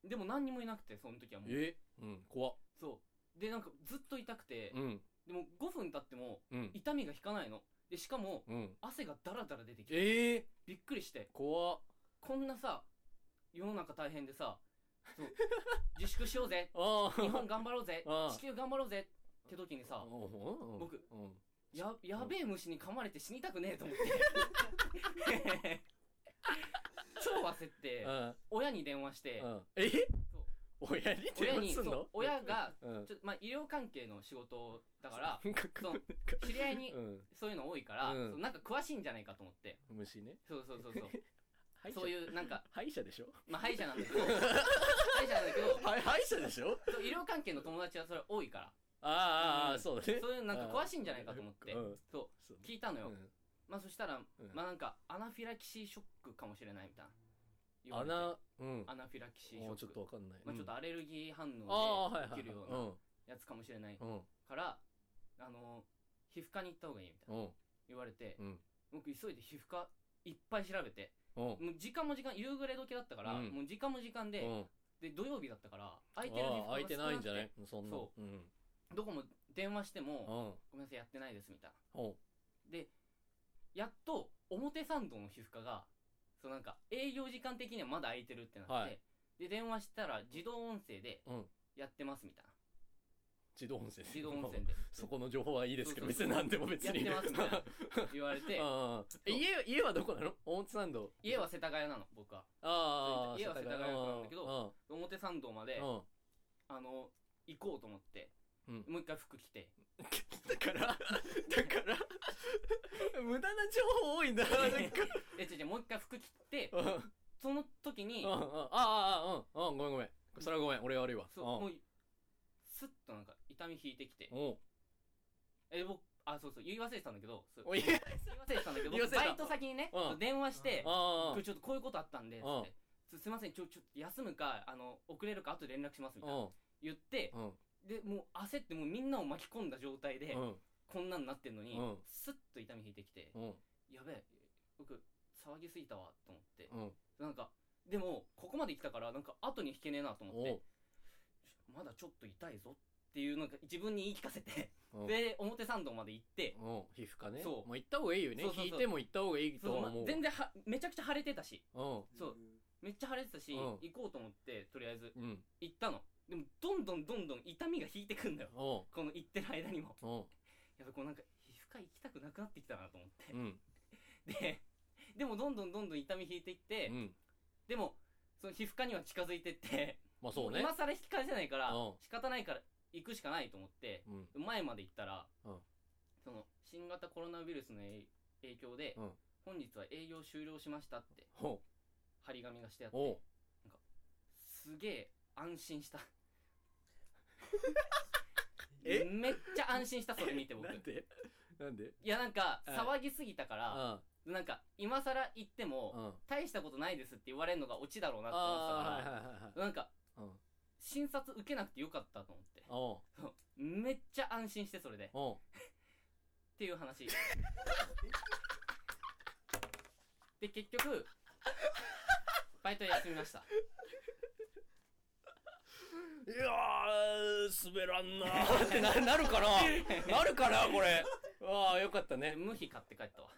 でも何にもいなくてその時はもう。え？うん怖っ。そう。でなんかずっと痛くてうん。でも5分経ってもうん。痛みが引かないの。でしかもうん。汗がダラダラ出てきてええびっくりして。怖っこんなさ世の中大変でさそう [LAUGHS] 自粛しようぜ。[LAUGHS] 日本頑張ろうぜ。地球頑張ろうぜ。って時にさうん。僕うん。ややべえ虫に噛まれて死にたくねえと思って。[LAUGHS] 超焦ってうん。親に電話してうん。え？親に親電話すんの？にそう親がうん。ちょっとまあ医療関係の仕事だからそう。知り合いにうん。そういうの多いから、うん。なんか詳しいんじゃないかと思って。虫ね。そうそうそうそうそういうなんか歯医者でしょ？まあ [LAUGHS] 歯医者なんだけど。歯医者なんだけど。はい歯医者でしょ？そう医療関係の友達はそれ多いから。あああそうだね。そういうなんか詳しいんじゃないかと思って。うん。そそう。う。聞いたのよ、うん。まあそしたら、うん。まあなんかアナフィラキシーショックかもしれないみたいな言われて。穴うん。アナフィラキシーショック。ちょっとわかんない。まあ、ちょっとあアレルギー反応ではいはい起きるようなやつかもしれないうん。うん。から、あの皮膚科に行った方がいいみたいなうん。言われて、うん。僕急いで皮膚科いっぱい調べて。うんもう時間も時間夕暮れ時だったから、うん。もう時間も時間で、うん。で土曜日だったから空いてる皮膚科がああ空いてないんじゃない？そんなそうん。どこも電話しても、うん。ごめんなさいやってないですみたいな。うん。でやっと表参道の皮膚科がそうなんか営業時間的にはまだ空いてるってなって、はい。で電話したら自動音声でうん。やってますみたいな自動音声。自動音声で。そこの情報はいいですけど別に何でも別に。やってますみたいな言われて。家家はどこなの？表参道。家は世田谷なの僕は。ああ家は世田谷区なんだけどうん表参道まで、うん。あの行こうと思って、うん。もう一回服着て。[LAUGHS] だからだから無駄な情報多いんだ。え違う違うもう一回服着てその時に、うんああああうん。うんごめんごめん。それはごめん。俺悪いわ。そうもうスッとなんか痛み引いてきて。う。んえ僕あそうそう言い忘れてたんだけどそう。おい。言い忘れてたんだけど言い忘れた。僕バイト先にね、うん。電話して、あ今日ちょっとこういうことあったんで、つうん。って。すすいませんちょちょっと休むかあの遅れるか後で連絡しますみたいな。うん。言ってうん。でもう焦ってもうみんなを巻き込んだ状態で、うん。こんなんなってんのに、うん。スッと痛み引いてきて、うん。やべえ僕騒ぎすぎたわと思って、うん。なんかでもここまで来たからなんか後に引けねえなと思って。まだちょっと痛いぞっていうなんか自分に言い聞かせて、で表参道まで行って、うん皮膚科ね。そう。もう行った方がいいよね。そうそうそう。引いても行った方がいいとそう。まは思う。全然はめちゃくちゃ腫れてたし。うん。そう。めっちゃ腫れてたし、うん。行こうと思ってとりあえず。うん。行ったの。でもどんどんどんどん痛みが引いてくんだよ。おうこの行ってる間にも。やべこうなんか皮膚科行きたくなくなってきたなと思って。う、ん。ででもどんどんどんどん痛み引いていって、うん。でもその皮膚科には近づいてってまあそうね。今更引き返せないからうん。仕方ないから行くしかないと思ってうん。前まで行ったら、うん。その新型コロナウイルスの影影響で、うん。本日は営業終了しましたってほ張り紙がしてあっう。おうてすげえ安心した。[LAUGHS] え？めっちゃ安心したそれ見て僕。いなんで？なんで？やなんかうん騒ぎすぎたからあなんか今更行ってもうん。大したことないですって言われるのがオチだろうなって思ってたあからーはいはいはいはい。なんかうん診察受けなくてよかったと思って。おめっちゃ安心してそれで。っおう。ていう話。[LAUGHS] で結局バイト休みました。いやー滑らんなー。っ [LAUGHS] てななるかな？なるかなこれ。ああよかったね。無比買って帰ったわ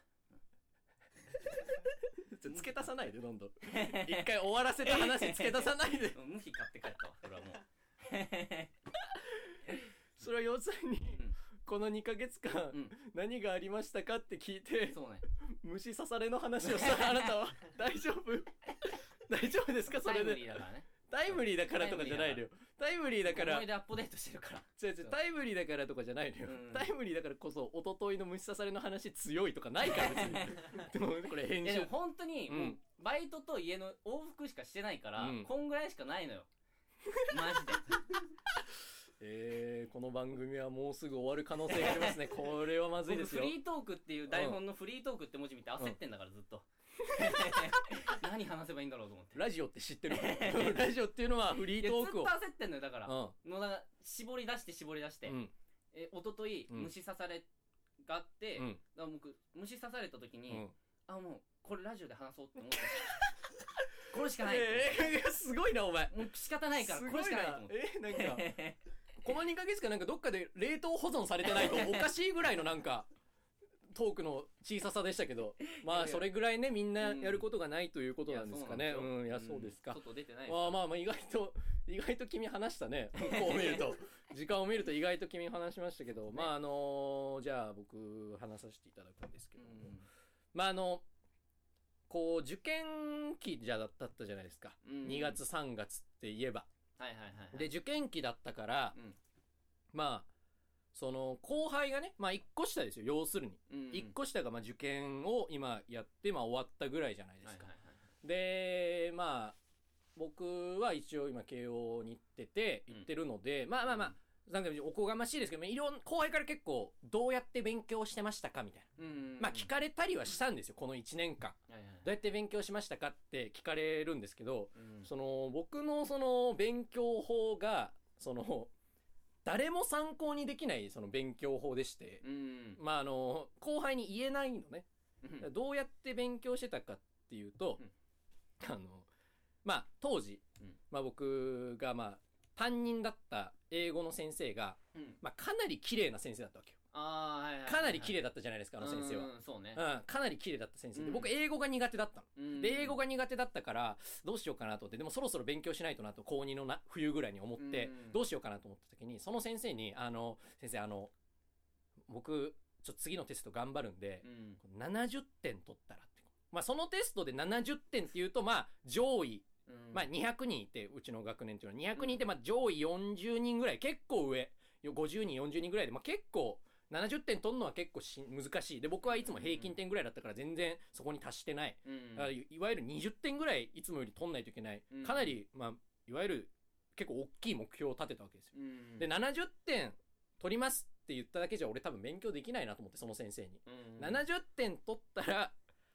ちょ付け足さないでどんどん。一回終わらせた話 [LAUGHS] 付け足さないで。う [LAUGHS] ん無比買って帰ったわこれはもう。[LAUGHS] それは要するにうん。この2ヶ月間うん。何がありましたかって聞いてそうね。虫刺されの話をした。あなたは大丈夫？大丈夫ですか？そタイムれでリーだからねタイムリーだからとかじゃないのよ。タイムリーだから。思い出アップデートしてるから。違う違うタイムリーだからとかじゃないのよ、うん。タイムリーだからこそ一昨日の虫刺されの話強いとかないから別に。[LAUGHS] でもこれ編集。いやでも本当に、バイトと家の往復しかしてないから、うん。こんぐらいしかないのよ。マジで。えー、この番組はもうすぐ終わる可能性がありますね。[LAUGHS] これはまずいですよ。僕フリートークっていう台本のフリートークって文字見て焦ってんだからずっと、[LAUGHS] 何話せばいいんだろうと思って。ラジオって知ってる [LAUGHS] ラジオっていうのはフリートークを。焦ってんのよ。だから、もうだから絞り出して絞り出して、うん。うんえ一昨日うん。虫刺されがあって、うん。だ僕虫刺された時に、うん。あもうこれラジオで話そうって思って。これしかない、えー、すごいなお前。もう仕方ないからこれしかないと思って。えなんかこの2ヶ月間なんかどっかで冷凍保存されてないとおかしいぐらいのなんかトークの小ささでしたけど。まあそれぐらいねみんなやることがないということなんですかね。うんいやそうですか。外出てないまあまあまあ意外と意外と君話したね。こう見ると。[LAUGHS] 時間を見ると意外と君話しましたけど、まああのじゃあ僕話させていただくんですけども、まああのこう受験期じゃだったじゃないですか、うん。2月3月って言えばはいはいはいはい。で受験期だったから、うん。まあその後輩がねまあ1個下ですよ要するに、うん1個下がまあ受験を今やってまあ終わったぐらいじゃないですか、はいはいはいでまあ僕は一応今慶応に行ってて行ってるので、まあまあまあなんかおこがましいですけどいろん後輩から結構どうやって勉強してましたかみたいな、うん。うんうんまあ聞かれたりはしたんですよこの1年間。はいはい。どうやって勉強しましたかって聞かれるんですけど、うん。その僕のその勉強法がその誰も参考にできないその勉強法でして、うん。まああの後輩に言えないのね。うん。どうやって勉強してたかっていうと、うん。あのまあ当時、うん。まあ、僕がまあ担任だった英語の先生が、うん。まあ、かなり綺麗な先生だったわけよ。ああはいはいはいかなり綺麗だったじゃないですかあの先生は、うんそうね。うん、かなり綺麗だった先生で。うん。僕英語が苦手だったの。うん。で英語が苦手だったからどうしようかなと思ってでもそろそろ勉強しないとなと高2のな冬ぐらいに思ってうんどうしようかなと思った時にその先生に「あの先生あの僕ちょっと次のテスト頑張るんでうん。70点取ったら」って。まあそのテストで70点っていうとまあ上位うん。まあ200人いてうちの学年っていうのは。200人いてまあ上位40人ぐらい。結構上。よ50人40人ぐらいで。まあ結構70点取るのは結構し難しい。で僕はいつも平均点ぐらいだったから全然そこに達してない。うん。いいわゆる20点ぐらいいつもより取んないといけない、うん。かなり、まあ、いわゆる結構大きい目標を立てたわけですよ。うん。で70点取りますっって言っただけじゃ俺多分勉強できないなと思って、その先生に。うん。70点取ったら、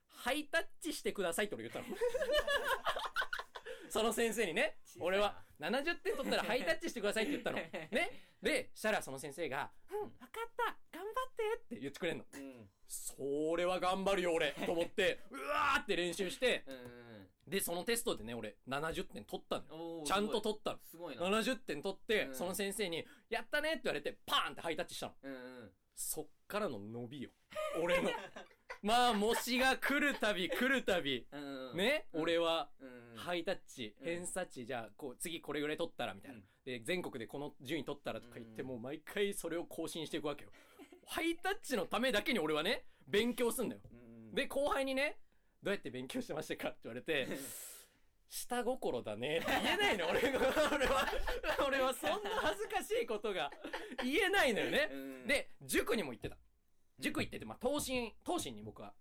ハイタッチしてくださいって俺言ったの。[LAUGHS] その先生にね、俺は70点取ったらハイタッチしてくださいって言ったの。[LAUGHS] ね。で、したらその先生が、うん、わかった頑張ってって言ってくれんの。うんそれは頑張るよ俺と思って、[LAUGHS] うわーって練習して、うんで、そのテストでね、俺70点取ったのよ。ちゃんと取ったの。すごいな70点取って、うんその先生に、やったねって言われて、パーンってハイタッチしたの。うんうんそっからの伸びよ。俺の。まあ、模試が来るたび来るたび、ね、うん。俺は、うんハイタッチ、うん。偏差値、じゃあ、こう、次これぐらい取ったら、みたいな。うん。で、全国でこの順位取ったらとか言って、うんもう毎回それを更新していくわけよ。ハイタッチのためだけに俺はね、勉強すんだよ。うん。で、後輩にね、どうやって勉強してましたかって言われて、下心だね言えないの、俺が、俺は、俺はそんな恥ずかしいことが言えないのよね。うん。で、塾にも行ってた。塾行ってて、まあ、東進、東進に僕は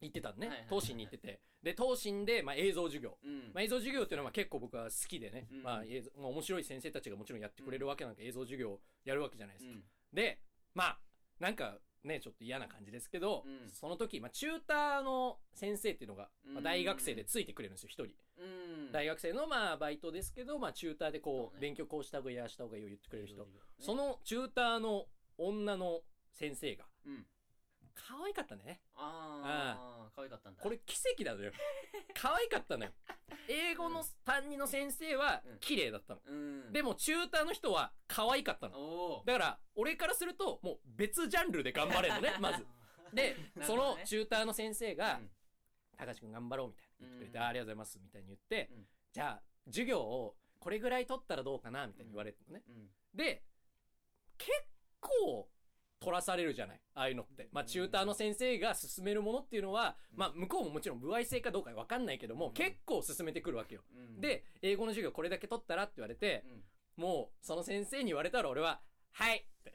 行ってたのね。はいはいはい東進に行ってて。で、東進で、まあ、映像授業。うんまあ、映像授業っていうのはまあ結構僕は好きでね、うんまあ、映像まあ、面白い先生たちがもちろんやってくれるわけなんか映像授業をやるわけじゃないですか。うんで、まあ、なんかね、ちょっと嫌な感じですけど、うんその時、まあ、チューターの先生っていうのが、まあ、うん大学生でついてくれるんですよ、一人。うん大学生のまあ、バイトですけど、まあ、チューターでこう、そうね勉強こうした方がいい、ああした方がいいを言ってくれる人。ねそのチューターの女の先生が、うん可愛かったんだよね。ああ可愛かったんだこれ奇跡なのよ。[LAUGHS] 可愛かったのよ。英語の担任の先生はうん綺麗だったの。うんでも、チューターの人は可愛かったの。おおだから、俺からすると、もう別ジャンルで頑張れるのね、[LAUGHS] まず。[LAUGHS] で、そなるほどねのチューターの先生がうん、高橋くん頑張ろうみたいな言ってくれて、うんあありがとうございますみたいに言ってうん、じゃあ、授業をこれぐらい取ったらどうかなみたいに言われてのね。うんで、結構、取らされるじゃない？ああいうのって。まあ、チューターの先生が進めるものっていうのは、うんまあ、向こうももちろん、歩合制かどうかわかんないけども、うん結構進めてくるわけよ。うんで、英語の授業これだけ取ったらって言われてう、んもう、その先生に言われたら俺は、はいって。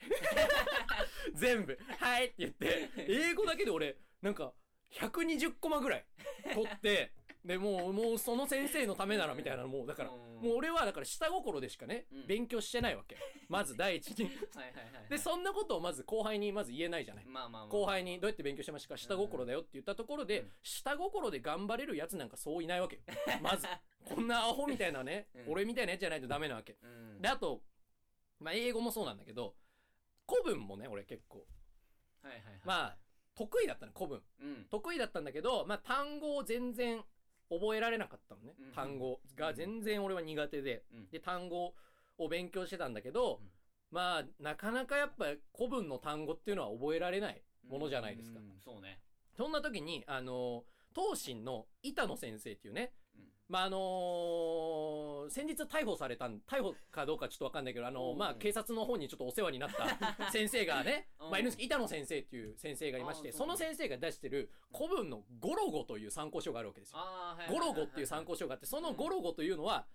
[LAUGHS] 全部、はいって言って、英語だけで俺、なんか、120コマぐらい取って、で、もう、もうその先生のためならみたいな、もう、だから、うんもう俺はだから下心でしかね、うん勉強してないわけ。まず第一に。[LAUGHS] で、そんなことをまず後輩にまず言えないじゃない。まあまあまあ後輩にどうやって勉強してましたか下心だよって言ったところで、うん下心で頑張れるやつなんかそういないわけよ。[LAUGHS] まず。こんなアホみたいなね、うん俺みたいなやつじゃないとダメなわけ。うんで、あと、まあ、英語もそうなんだけど、古文もね、俺結構、はいはいはいまあ、得意だったの、古文。うん得意だったんだけど、まあ、単語を全然覚えられなかったのね。うん。単語が全然俺は苦手で。うん。で、単語を勉強してたんだけど、うん。まあ、なかなかやっぱ古文の単語っていうのは覚えられないものじゃないですか。うん。そうね。そんな時に、あの、東進の板野先生っていうね、うんまあ、あのー先日逮捕されたん、逮捕かどうかちょっとわかんないけど、あのうん。まあ、警察の方にちょっとお世話になった [LAUGHS] 先生がね、うん。まあ、板野先生っていう先生がいまして、あその先生が出してる古文のゴロゴという参考書があるわけですよ。ゴロゴっていう参考書があって、そのゴロゴというのは、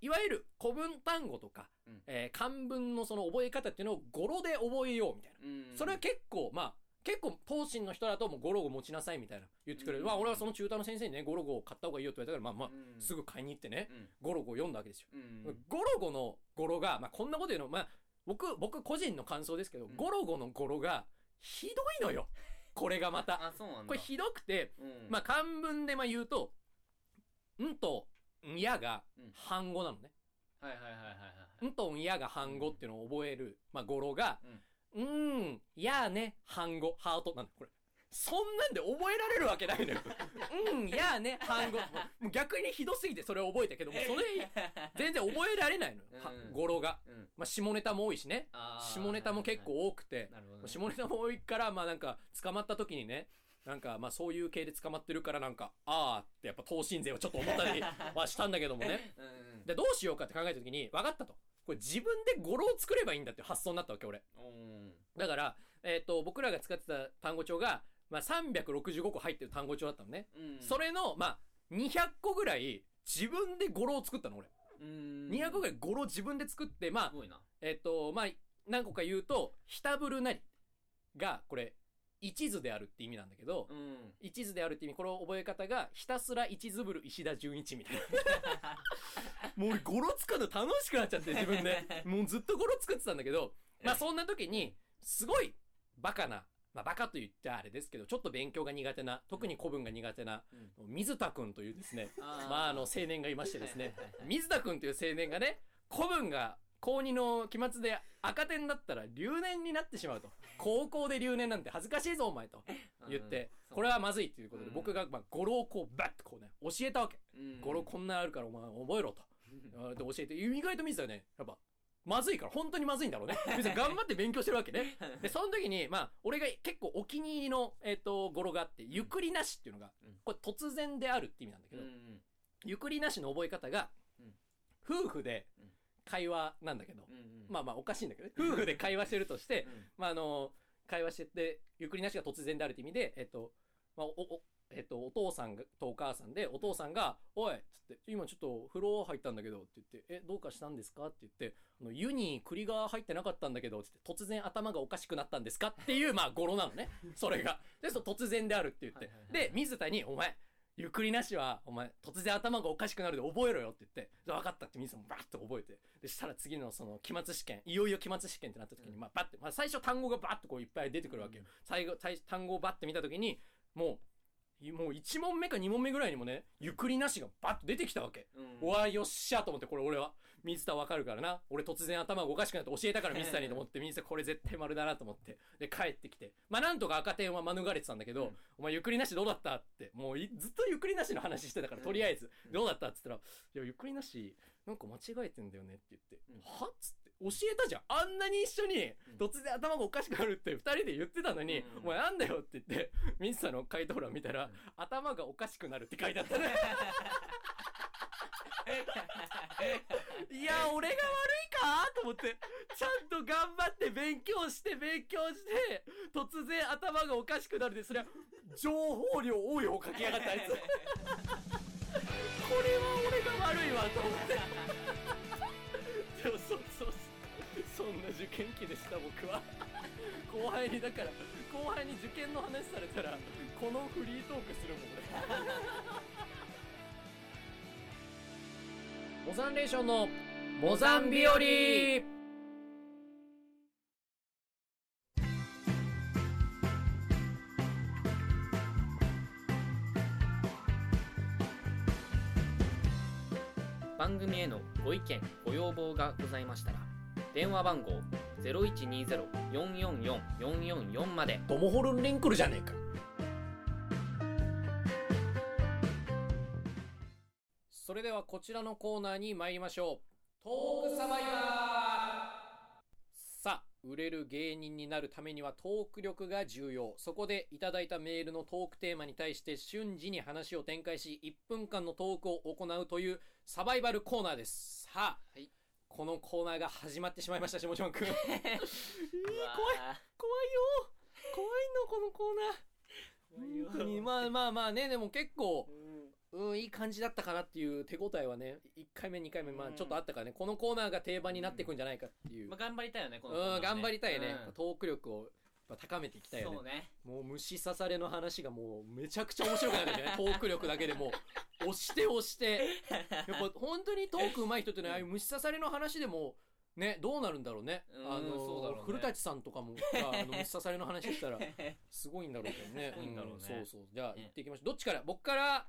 いわゆる古文単語とか、うん。えー漢文のその覚え方っていうのを語呂で覚えようみたいな。うん。それは結構、まあ、結構、東進の人だともうゴロゴ持ちなさいみたいな言ってくれる。うんまあ、俺はその中途の先生にね、ゴロゴを買った方がいいよって言われたから、まあまあ、うんすぐ買いに行ってね、うんゴロゴを読んだわけですよ。うんゴロゴの語呂が、まあ、こんなこと言うの、まあ、僕、僕個人の感想ですけど、うんゴロゴの語呂が、ひどいのよ。[LAUGHS] これがまた。あそうなんだこれひどくて、うんまあ、漢文でまあ言うと、んと、んやがうん半語なのね。はいはいはいはいはいんとんやが半語っていうのを覚える、まあ、語呂が、うーん、やーね、半語、ハートなんだよ、これ。そんなんで覚えられるわけないのよ。うん、やーね、半語。もう逆にひどすぎてそれを覚えたけども、それ、全然覚えられないのよ、はうん語呂が。うんまあ、下ネタも多いしね。下ネタも結構多くて、下ネタも多いから、まあなんか、捕まった時にね、なんか、まあそういう系で捕まってるからなんか、あーってやっぱ等身税をちょっと思ったりはしたんだけどもね。で、どうしようかって考えた時に、分かったと。これ自分で語呂を作ればいいんだって発想になったわけ、俺。うんだから、えっ、と、僕らが使ってた単語帳が、まあ365個入ってる単語帳だったのね。うんそれの、まあ、200個ぐらい、自分で語呂を作ったの、俺。うん200個ぐらい語呂自分で作って、ますあえっ、と、まあ、何個か言うと、ひたぶるなりが、これ、一途であるって意味なんだけど、うん。一途であるって意味、この覚え方が、ひたすら一途ぶる石田純一みたいな。[LAUGHS] もう俺語呂作るの楽しくなっちゃって、自分で。もうずっと語呂作ってたんだけど、まあそんな時に、すごいバカな、まあバカと言ってあれですけど、ちょっと勉強が苦手な、特に古文が苦手な、水田くんというですね、あー。まああの青年がいましてですね。水田くんという青年がね、古文が高2の期末で赤点だったら留年になってしまうと。高校で留年なんて恥ずかしいぞお前と。言って、うん。これはまずいということで、うん。僕がまあ語呂をこうバッとこうね、教えたわけ。うん。語呂こんなあるからお前覚えろと。あで教えて、意外と水田はね、やっぱ、まずいから、本当にまずいんだろうね。[LAUGHS] 頑張って勉強してるわけね。で、その時に、まあ、俺が結構お気に入りの、えっ、と、語呂があって、ゆくりなしっていうのがうん、これ突然であるって意味なんだけど、うんうん。ゆくりなしの覚え方がうん、夫婦でうん会話なんだけど、うんうんまあまあおかしいんだけどね。夫婦で会話してるとしてう、んまああの、会話してて、ゆくりなしが突然であるって意味で、えっと、まあ、お、お、えっと、お父さんがとお母さんで、お父さんが、おい、つって、今ちょっと風呂入ったんだけど、って言って、え、どうかしたんですか？って言って、あの、湯に栗が入ってなかったんだけど、つって、突然頭がおかしくなったんですか？っていう、まあ、語呂なのね。それが。で、そう、突然であるって言ってはいはいは。いで、水田に、お前、ゆっくりなしは、お前、突然頭がおかしくなるで覚えろよって言って、じゃあ分かったって水田もバッと覚えて、で、したら次のその期末試験、いよいよ期末試験ってなった時に、まあ、バッて、まあ、最初単語がバッとこういっぱい出てくるわけよ。最後、最単語をバッて見た時に、もう、いもう1問目か2問目ぐらいにもね、ゆっくりなしがバッと出てきたわけ。うんうわよっしゃと思って、これ俺は、水田わかるからな。俺突然頭がおかしくなって教えたから水田にと思って、水田これ絶対丸だなと思って。で、帰ってきて。まあなんとか赤点は免れてたんだけど、うん。お前ゆっくりなしどうだった？って、もういずっとゆっくりなしの話してたから、とりあえず、うん。どうだった？って言ったら、いや、ゆっくりなし、なんか間違えてんだよねって言って、うん。はっつって、教えたじゃん。あんなに一緒に、突然頭がおかしくなるって二人で言ってたのに、うん。お前なんだよって言って、水田の回答欄見たら、頭がおかしくなるって書いてあったね。[LAUGHS] いや、俺が悪いか？と思って、ちゃんと頑張って勉強して勉強して、突然頭がおかしくなるで、それは、情報量多い方書きやがったあいつ。これは俺が悪いわと思って。でもそうそうそ。んな受験期でした僕は。後輩にだから、後輩に受験の話されたら、このフリートークするもん俺。モザンレーションのモザンビオリ番組へのご意見ご要望がございましたら電話番号0120-444-444までドモホルンリンクルじゃねえか。それではこちらのコーナーに参りましょう。トークサバイバーさあ、売れる芸人になるためにはトーク力が重要。そこでいただいたメールのトークテーマに対して瞬時に話を展開し、1分間のトークを行うというサバイバルコーナーです。さあ、はい。このコーナーが始まってしまいました、下島くん。うわ怖いー怖い。よ。怖いのこのコーナー。本当に。まあまあまあねでも結構うんいい感じだったかなっていう手応えはね1回目2回目まあうん。ちょっとあったからねこのコーナーが定番になっていくんじゃないかっていう。まあ、頑張りたいよねこのうん頑張りたいね。うん。トーク力を高めていきたいよね。そうね。もう虫刺されの話がもうめちゃくちゃ面白くなるよね。[LAUGHS] トーク力だけでもう押して押して。やっぱ本当にトーク上手い人ってねああいう虫刺されの話でもねどうなるんだろうね。うんあのね古舘さんとかもがあの虫刺されの話したらすごいんだろうけどね。すごいんだろうね。そうそう。じゃあ、ね行っていきましょう。どっちから僕から、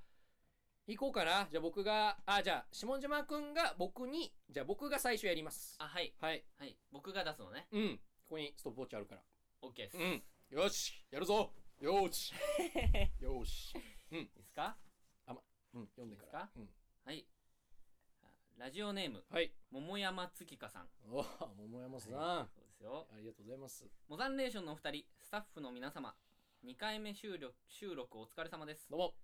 行こうかな。じゃあ僕が、あ、じゃあ、下島くんが僕に、じゃあ僕が最初やります。あはいはい。はい僕が出すのねうん。ここにストップウォッチあるから。OK です、いうん。よし。やるぞ。よーし。[LAUGHS] よーし。いですか？うん。読んでからうん。はいラジオネームはい。桃山月花さんおー桃山さん。そうですよありがとうございます。モザンレーションのお二人スタッフの皆様2回目収録収録お疲れ様ですどうも。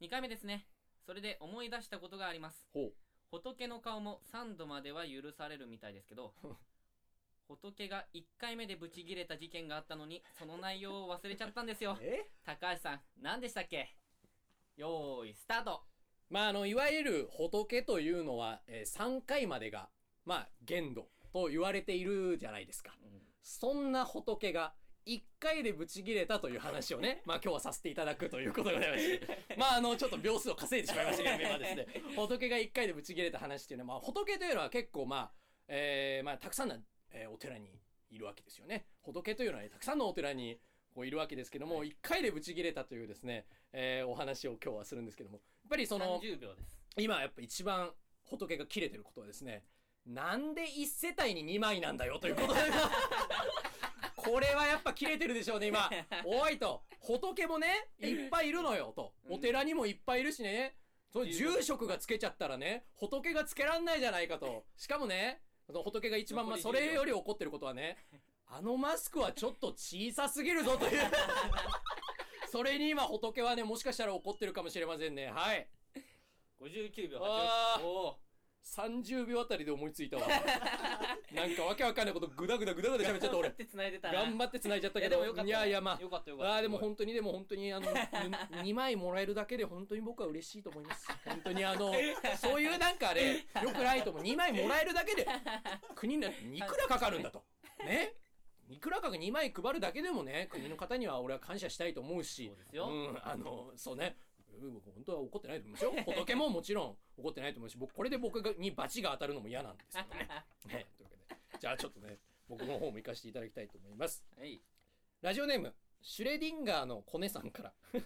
2回目ですねそれで思い出したことがあります。ほう。仏の顔も3度までは許されるみたいですけど仏が1回目でブチギレた事件があったのにその内容を忘れちゃったんですよ。え？高橋さん何でしたっけ？よーいスタート。まあ、あの、いわゆる仏というのは、えー3回までが、まあ、限度と言われているじゃないですか。そんな仏が、一回でブチギレたという話をね、まあ今日はさせていただくということでございまして、[LAUGHS] まああの、ちょっと秒数を稼いでしまいましたけど、メンバーですね。仏が一回でブチギレた話っていうのは、まあ仏というのは結構まあ、えー、まあたくさんの、えーお寺にいるわけですよね。仏というのはね、たくさんのお寺にこういるわけですけども、はい。一回でブチ切れたというですね、えーお話を今日はするんですけども、やっぱりその、30秒です。今やっぱ一番仏が切れてることはですね、なんで一世帯に2枚なんだよということで、これはやっぱ切れてるでしょうね、今。[LAUGHS] おいと、仏もね、いっぱいいるのよと。うんお寺にもいっぱいいるしね、その住職がつけちゃったらね、仏がつけらんないじゃないかと。しかもね、その仏が一番、まあ、そ残り10秒れより怒ってることはね、あのマスクはちょっと小さすぎるぞという。[LAUGHS] それに今仏はね、もしかしたら怒ってるかもしれませんね。はい。59秒あー88おー30秒あたりで思いついたわ。[LAUGHS] なんかわけわかんないことグダグダグダグダ喋っちゃった俺頑張っ。て繋いでたな頑張って繋いじゃったけど。いやいやいやまよかったよあ。かったああーでも本当にでも本当にあの2枚もらえるだけで本当に僕は嬉しいと思います。本当にあのそういうなんかねよ [LAUGHS] くないと思う。2枚もらえるだけで国にいくらかかるんだと。ね？いくらかが2枚配るだけでもね国の方には俺は感謝したいと思うし。そうですようんあのそうね。うん本当は怒ってないと思うでしょ仏ももちろん怒ってないと思うし僕これで僕がに罰が当たるのも嫌なんですけどね。ね、[LAUGHS] というわけで、じゃあちょっとね、僕の方も行かせていただきたいと思います。はいラジオネーム、シュレディンガーのコネさんから。[LAUGHS]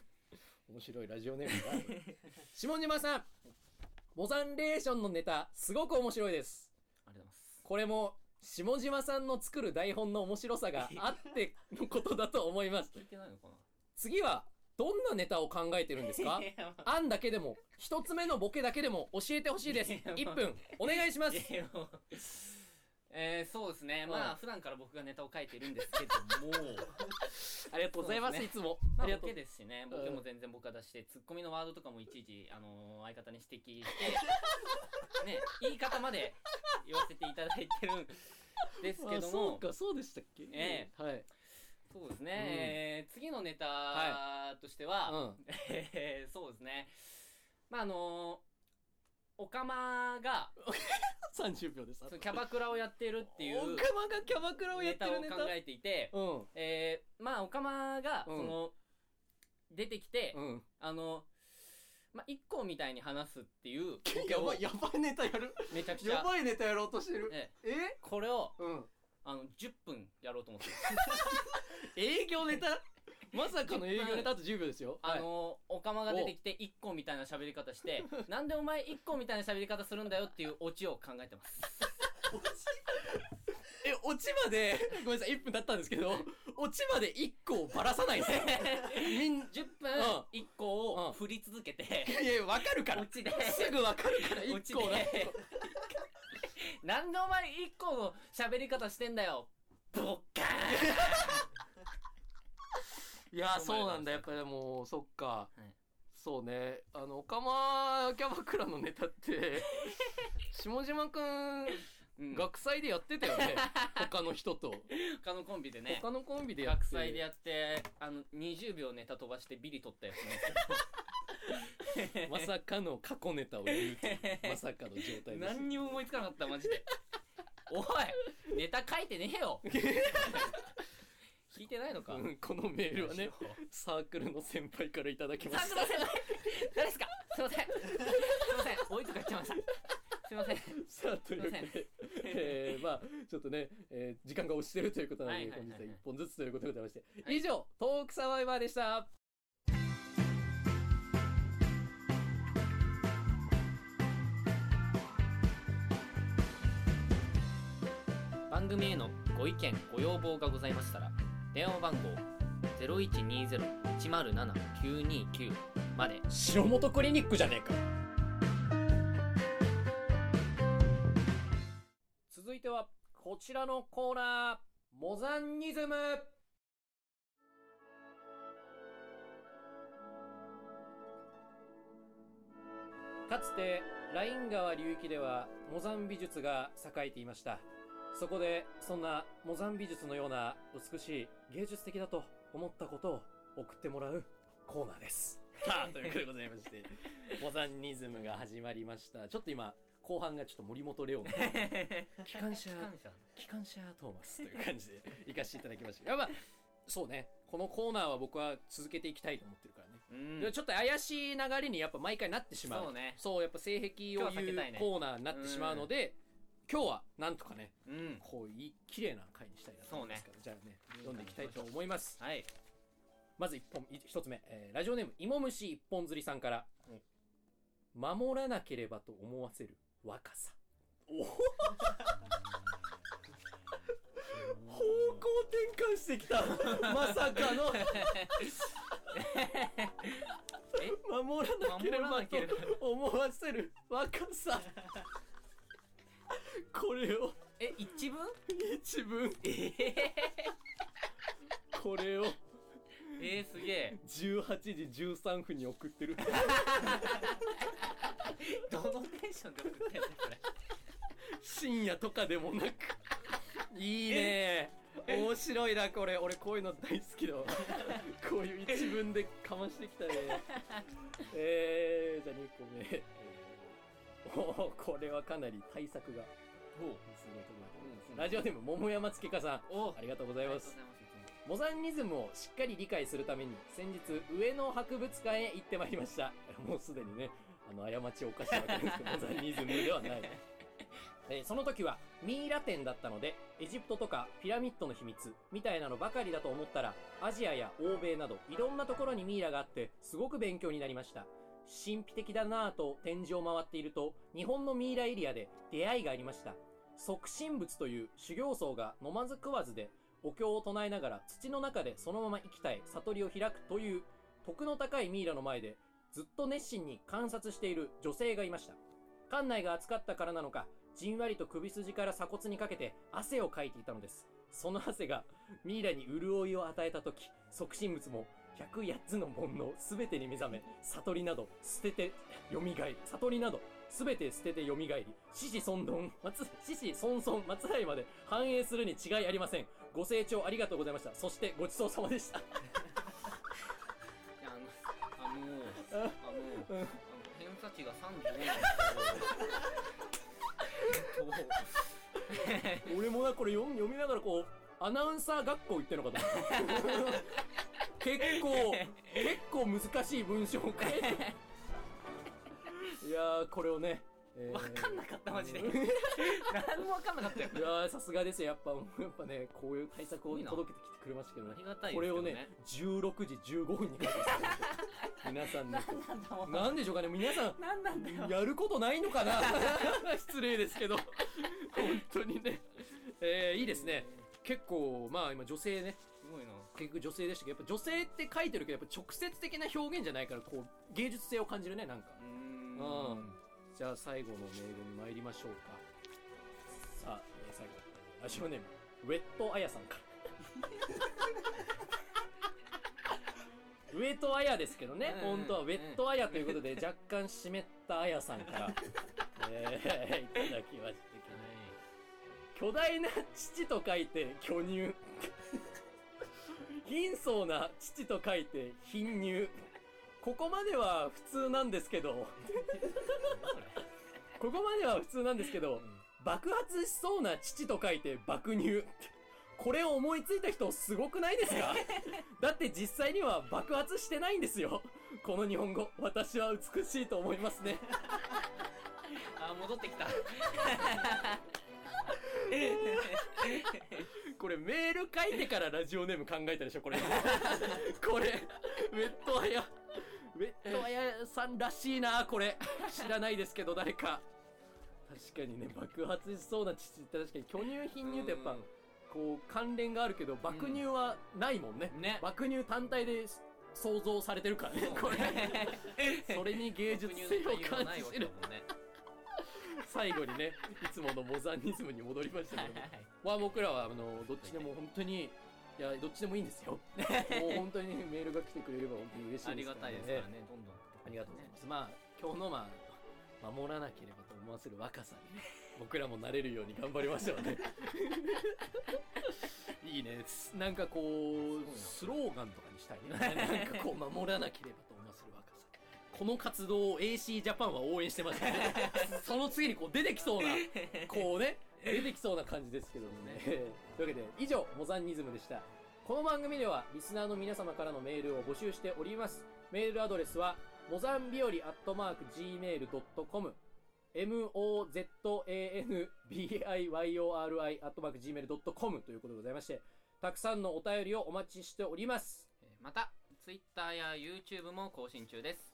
面白いラジオネームだ。下島さん、モザンレーションのネタ、すごく面白いです。ありがとうございますこれも、下島さんの作る台本の面白さがあってのことだと思います。聞いてないのかな？次は、どんなネタを考えてるんですか？案だけでも、一つ目のボケだけでも教えてほしいです。いや1分、お願いします。えー、そうですね、うん。まあ普段から僕がネタを書いてるんですけども。[LAUGHS] ありがとうございます、すね。いつも。まあありがとう。ボケ。ですしね。ボケも全然僕が出してツッコミのワードとかもいちいち、あのー相方に指摘して [LAUGHS] ね言い方まで言わせていただいてるんですけあども。そうか、そうでしたっけ？え。はい。そうですね、うんえー次のネタはとしては、うん。えーそうですねまああのーオカマが [LAUGHS] 30秒です。キャバクラをやってるっていうオカマがキャバクラをやってるネタ。考えていて、うん。えーまあオカマがうんその、出てきて、うん。あのまあ一個みたいに話すっていう [LAUGHS] やばい、やばいネタやる。めちゃくちゃやばいネタやろうとしてる。ええ？これをうん。あの10分やろうと思ってる [LAUGHS] 営業ネタ？まさかの営業ネタあと10秒ですよ。あのオカマが出てきて一個みたいな喋り方して [LAUGHS] なんでお前一個みたいな喋り方するんだよっていうオチを考えてます [LAUGHS] え、オチまで、ごめんなさい、1分経ったんですけど、オチまで1個をばらさないんですよ。みん、10うん分一個うんを振り続けていやいや、わかるからオ。チですぐわかるから、1オチ個。でなんでお前一個の喋り方してんだよボッカー [LAUGHS] いや、そうなんだ、やっぱりでも、そっか。いそうね。あの、オカマキャバクラのネタって、[LAUGHS] 下島くん、うん学祭でやってたよね。[LAUGHS] 他の人と。他のコンビでね他のコンビでやって。学祭でやってあの20秒ネタ飛ばしてビリ取ったやつね [LAUGHS] まさかの過去ネタを言うというまさかの状態です。何にも思いつかなかったマジで。[LAUGHS] おいネタ書いてねえよ。聞いてないのか？[LAUGHS] うんこのメールはね、サークルの先輩からいただきました。サークル先輩？誰ですか？すいません。すいません。おいとか言っちゃいました。すいません。さあ、というわけで、えー、まあ、ちょっとね、えー時間が押してるということなので、はいはいはいはい。本日は一本ずつということでございまして、はい。以上、トークサバイバーでした。組へのご意見ご要望がございましたら電話番号0120-107-929まで白本クリニックじゃねえか。続いては、こちらのコーナー、モザンニズム。かつてライン川流域ではモザン美術が栄えていましたそこでそんなモザン美術のような美しい芸術的だと思ったことを送ってもらうコーナーですさあということでございまして [LAUGHS] モザンニズムが始まりましたちょっと今後半がちょっと森本レオンの [LAUGHS] 機関車機関車トーマスという感じで行かせていただきました。やっぱ、そうね、このコーナーは僕は続けていきたいと思ってるからね。うんでちょっと怪しい流れにやっぱ毎回なってしまう。そうねそう、やっぱ性癖を言うコーナーになってしまうので、今日はなんとかねうん。こういい綺麗な回にしたいなと思いますから、じゃあね読んでいきたいと思います。はい。まず一本い一つ目、えーラジオネーム芋虫一本釣りさんから、守らなければと思わせる若さ。お方向転換してきた。[LAUGHS] まさかの。[LAUGHS] 守らなければと思わせる若さ [LAUGHS] これを。え一文？一文。えこれを。えー、すげえ。18時13分に送ってる。[LAUGHS] どのテンションで送ってんのこれ？深夜とかでもなく。いいね。面白いなこれ。俺こういうの大好きだわ。こういう一文でかましてきたね。[LAUGHS] えー、じゃあ2個目、えー、おーこれはかなり対策が。すごいところだと思いますラジオネーム桃山つけかさんお。ありがとうございます。モザンニズムをしっかり理解するために先日上野博物館へ行ってまいりました。[LAUGHS] もうすでにねあの過ちを犯したわけですけど [LAUGHS] モザンニズムではない。えーその時はミイラ展だったのでエジプトとかピラミッドの秘密みたいなのばかりだと思ったらアジアや欧米などいろんなところにミイラがあってすごく勉強になりました神秘的だなぁと展示を回っていると日本のミイラエリアで出会いがありました。即身仏という修行僧が飲まず食わずでお経を唱えながら土の中でそのまま生き絶え悟りを開くという徳の高いミイラの前でずっと熱心に観察している女性がいました。館内が暑かったからなのかじんわりと首筋から鎖骨にかけて汗をかいていたのです。その汗がミイラに潤いを与えた時即身仏も108つの煩悩すべてに目覚め悟りなど捨てて蘇り。悟りなどすべて捨てて蘇り。死死孫孫松死死孫孫松来まで繁栄するに違いありません。ご清聴ありがとうございました。そしてごちそうさまでした。いやあのあのあのあの偏差値が35なんですけど俺もなこれ読み読みながらこうアナウンサー学校行ってんのかと思った結構結構難しい文章を書いて。[LAUGHS] いやーこれをね、えー。わかんなかったマジで。何もわかんなかったよ。いやーさすがですよ。やっぱやっぱねこういう対策を届けてきてくれましたけどね。ありがたいこれをねね。16時15分に書いて皆さんね何なんだもんなんでしょうかね皆さん何なんだよ。やることないのかな？[LAUGHS] 失礼ですけど。本当にね。えー、いいですね。結構まあ今女性ね。すごいな結局女性でしたけどやっぱ女性って書いてるけどやっぱ直接的な表現じゃないからこう芸術性を感じるねなんか。うーうん。んじゃあ最後のメールに参りましょうか。さあ、えー最後。ラジオネームウェットあやさんから。[LAUGHS] ウェットあやですけどね、うん本当はウェットあやということで若干湿ったあやさんから、[LAUGHS] えーいただきました巨大な父と書いて巨乳貧相な父と書いて貧乳。ここまでは普通なんですけど。[LAUGHS] ここまでは普通なんですけど爆発しそうな父と書いて爆乳。これを思いついた人すごくないですか？[LAUGHS] だって実際には爆発してないんですよ。この日本語。私は美しいと思いますね。あ戻ってきたこれメール書いてからラジオネーム考えたでしょこれ。これ。[LAUGHS] ウェットアヤ。ウェットアヤさんらしいなこれ。知らないですけど誰か。確かにね爆発しそうな父って確かに巨乳貧乳ってやっぱうん。こう関連があるけど爆乳はないもんね、ね。爆乳単体で想像されてるからねこれ。[LAUGHS] それに芸術性を感じる。[LAUGHS] けだもんね最後にねいつものモザンニズムに戻りましたけど。もまあ僕らはあのどっちでも本当にい。やどっちでもいいんですよ。[LAUGHS] もう本当にメールが来てくれれば本当に嬉しいですありがたいですからねどんどんありがとうございます。まあ今日のまあ守らなければと思わせる若さにね僕らもなれるように頑張りましょうね。[LAUGHS] いいね。なんかこうスローガンとかにしたいね。なんかこう守らなければこの活動を AC ジャパンは応援してますね。[LAUGHS] その次にこう出てきそうなこうね出てきそうな感じですけどもね。というわけで以上モザンニズムでした。この番組ではリスナーの皆様からのメールを募集しております。メールアドレスはモザンビオリアットマーク Gmail.com mozanbiori アットマーク gmail.com ということでございまして、たくさんのお便りをお待ちしております。えーまた Twitter や YouTube も更新中です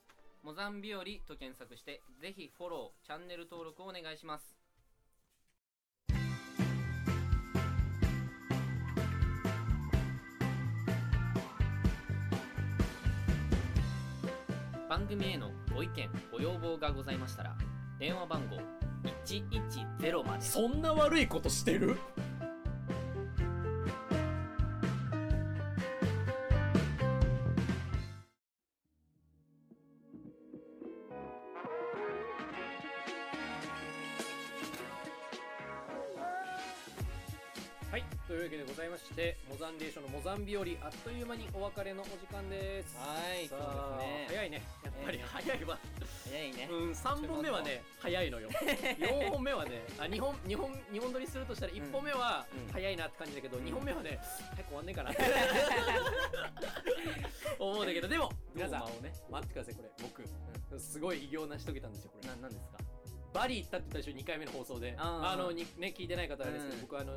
モザンビオリと検索してぜひフォローチャンネル登録をお願いします。番組へのご意見ご要望がございましたら電話番号110まで。そんな悪いことしてる？ンレーションのモザンビオリ、あっという間にお別れのお時間です。はいそうですね早いね。やっぱりえ早いわ。早いねうん、3本目はね、早いのよ。[LAUGHS] 4本目はね、あ、2本、2本、2本撮りするとしたら1本目はうん早いなって感じだけど、2本目はね、早く終わんねえかなって思うんだけど、でも、皆さんね待ってください、これ。僕、すごい偉業成し遂げたんですよ、これな。なんですか？バリ行ったって言ったでしょ、2回目の放送で。あの、にね、聞いてない方はですけど、うん僕、あの、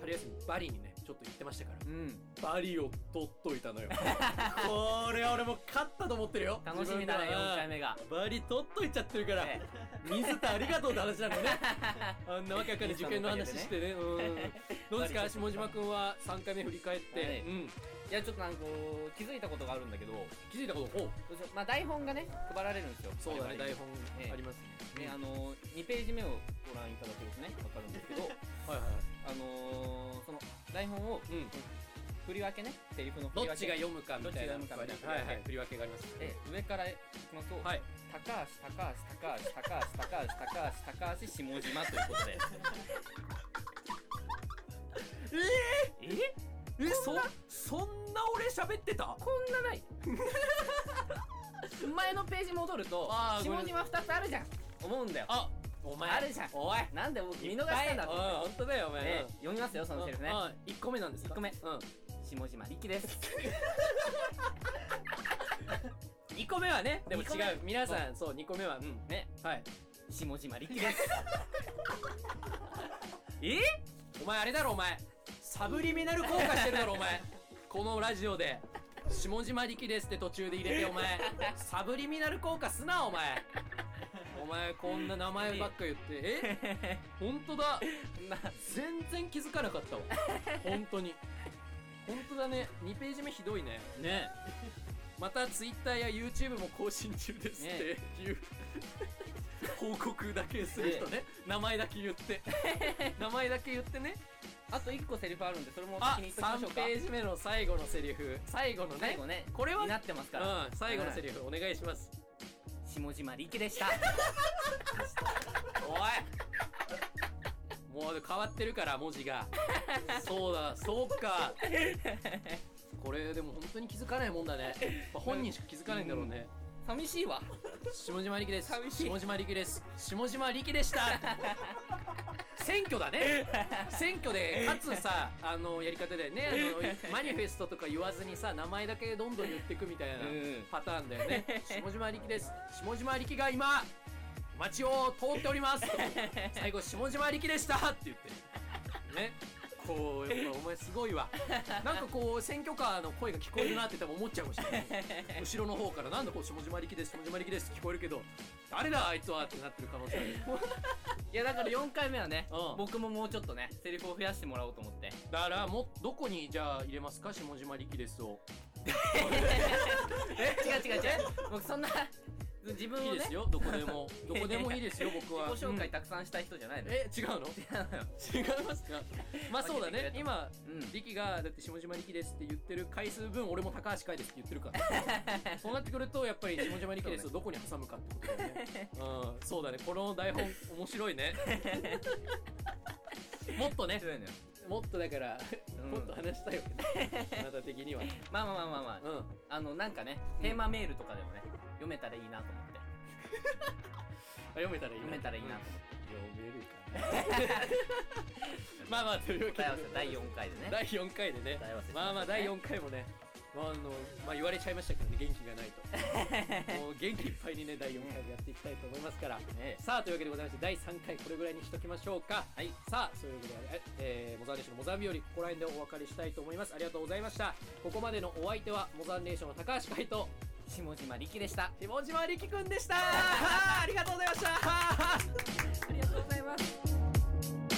春休み、バリにね、ちょっと行ってましたから。うんバリを取っといたのよ。[LAUGHS] これ俺もう勝ったと思ってるよ。楽しみだね自分では4回目がバリ取っといちゃってるから。え水田ありがとうって話なのね。[LAUGHS] あんなわけわかんない受験の話してね。うん。[LAUGHS] どうですか下島くんは3回目振り返って？はいうん。いやちょっとなんかこう気づいたことがあるんだけど気づいたこと、おうまあ台本がね配られるんですよそうだね、台本ありますね。ねあの2ページ目をご覧いただけるとねわかるんですけどはいはい。あのーその台本をうん。振り分けねセリフの振どっり分けちが読むかみたいな。どっちが読むかみたいなはいはい。振り分けがあります。で上からいきますと、はい。高橋高橋高橋高橋高橋高橋高橋下島ということでえええ、そ、そんな俺喋ってたこんなない前のページ戻ると下島2つあるじゃん思うんだよあ、お前。あるじゃん。おい。なんで僕見逃したんだうん、と本当だよ、お前。ねうん読みますよそのセリフね。うん、1個目なんですか？一個目。うん。下島力です。[LAUGHS] 2個目はね、でも違う。皆さん、そう、2個目は、うん。ね。はい。下島力です。[LAUGHS] え？お前あれだろお前。サブリミナル効果してるだろお前。[LAUGHS] このラジオで。下島力ですって途中で入れてお前。サブリミナル効果すなお前お前こんな名前ばっか言ってえ？[LAUGHS] 本当だ。な全然気づかなかったわ。本当に。本当だね。2ページ目ひどいね。ね。また Twitter や YouTube も更新中ですっていう、報告だけする人ね。名前だけ言って。[LAUGHS] 名前だけ言ってね。あと1個セリフあるんでそれもあ先に言っときましょ3うか。ページ目の最後のセリフ。最後のね。最後ね。これはになってますから。うん最後のセリフお願いします下島力でした。おい。もう変わってるから文字が。そうだそうか。これでも本当に気づかないもんだね。本人しか気づかないんだろうね。寂しいわ。下島力です。寂しい。下島力です。下島力でした。選挙だね。選挙でかつさあのやり方でねあのマニフェストとか言わずにさ名前だけどんどん言っていくみたいなうん。パターンだよね。下島力です。下島力が今街を通っております。[LAUGHS] 最後下島力でしたって言ってねこうやっぱお前すごいわ。[LAUGHS] なんかこう選挙カーの声が聞こえるなって多分思っちゃうかもしれない後ろの方からなんだこう下島力です下島力ですって聞こえるけど誰だあいつはってなってる可能性ある。[LAUGHS] いやだから4回目はねうん。僕ももうちょっとねセリフを増やしてもらおうと思って。だからもどこにじゃあ入れますか下島力ですを。[LAUGHS] 違う違う違う。僕そんな自分をね。[LAUGHS] いいですよ。どこでも。どこでもいいですよ。僕は。自己紹介うん。たくさんしたい人じゃないの。え違うの？違う [LAUGHS] 違いますかまあそうだね今うん。力がだって下島力ですって言ってる回数分俺も高橋海ですって言ってるから。[LAUGHS] そうなってくるとやっぱり下島力ですをどこに挟むかってことだよね。うん。そうだね。この台本面白いね。もっとね。もっとだから、うん。もっと話したいわけねあなた的には。まあまあまあまあまあ。うん。あのなんかねテーマメールとかでもね読めたらいいなと思って。[LAUGHS] 読めたらいいな。読めたらいいなと思って読めるかなまあまあというわけで答え合わせ。第4回でね。第4回でね答え合わせしましょうね。まあまあ第4回もねまああのまあ、言われちゃいましたけどね元気がないと。[LAUGHS] もう元気いっぱいにね第4回もやっていきたいと思いますから。えさあというわけでございまして第3回これぐらいにしときましょうか。はい。さあそういうことで、えーモザンネーションのモザンビオリここら辺でお別れしたいと思います。ありがとうございました。ここまでのお相手はモザンネーションの高橋海人下島力でした。下島力くんでした。[LAUGHS] ありがとうございました。ありがとうございます。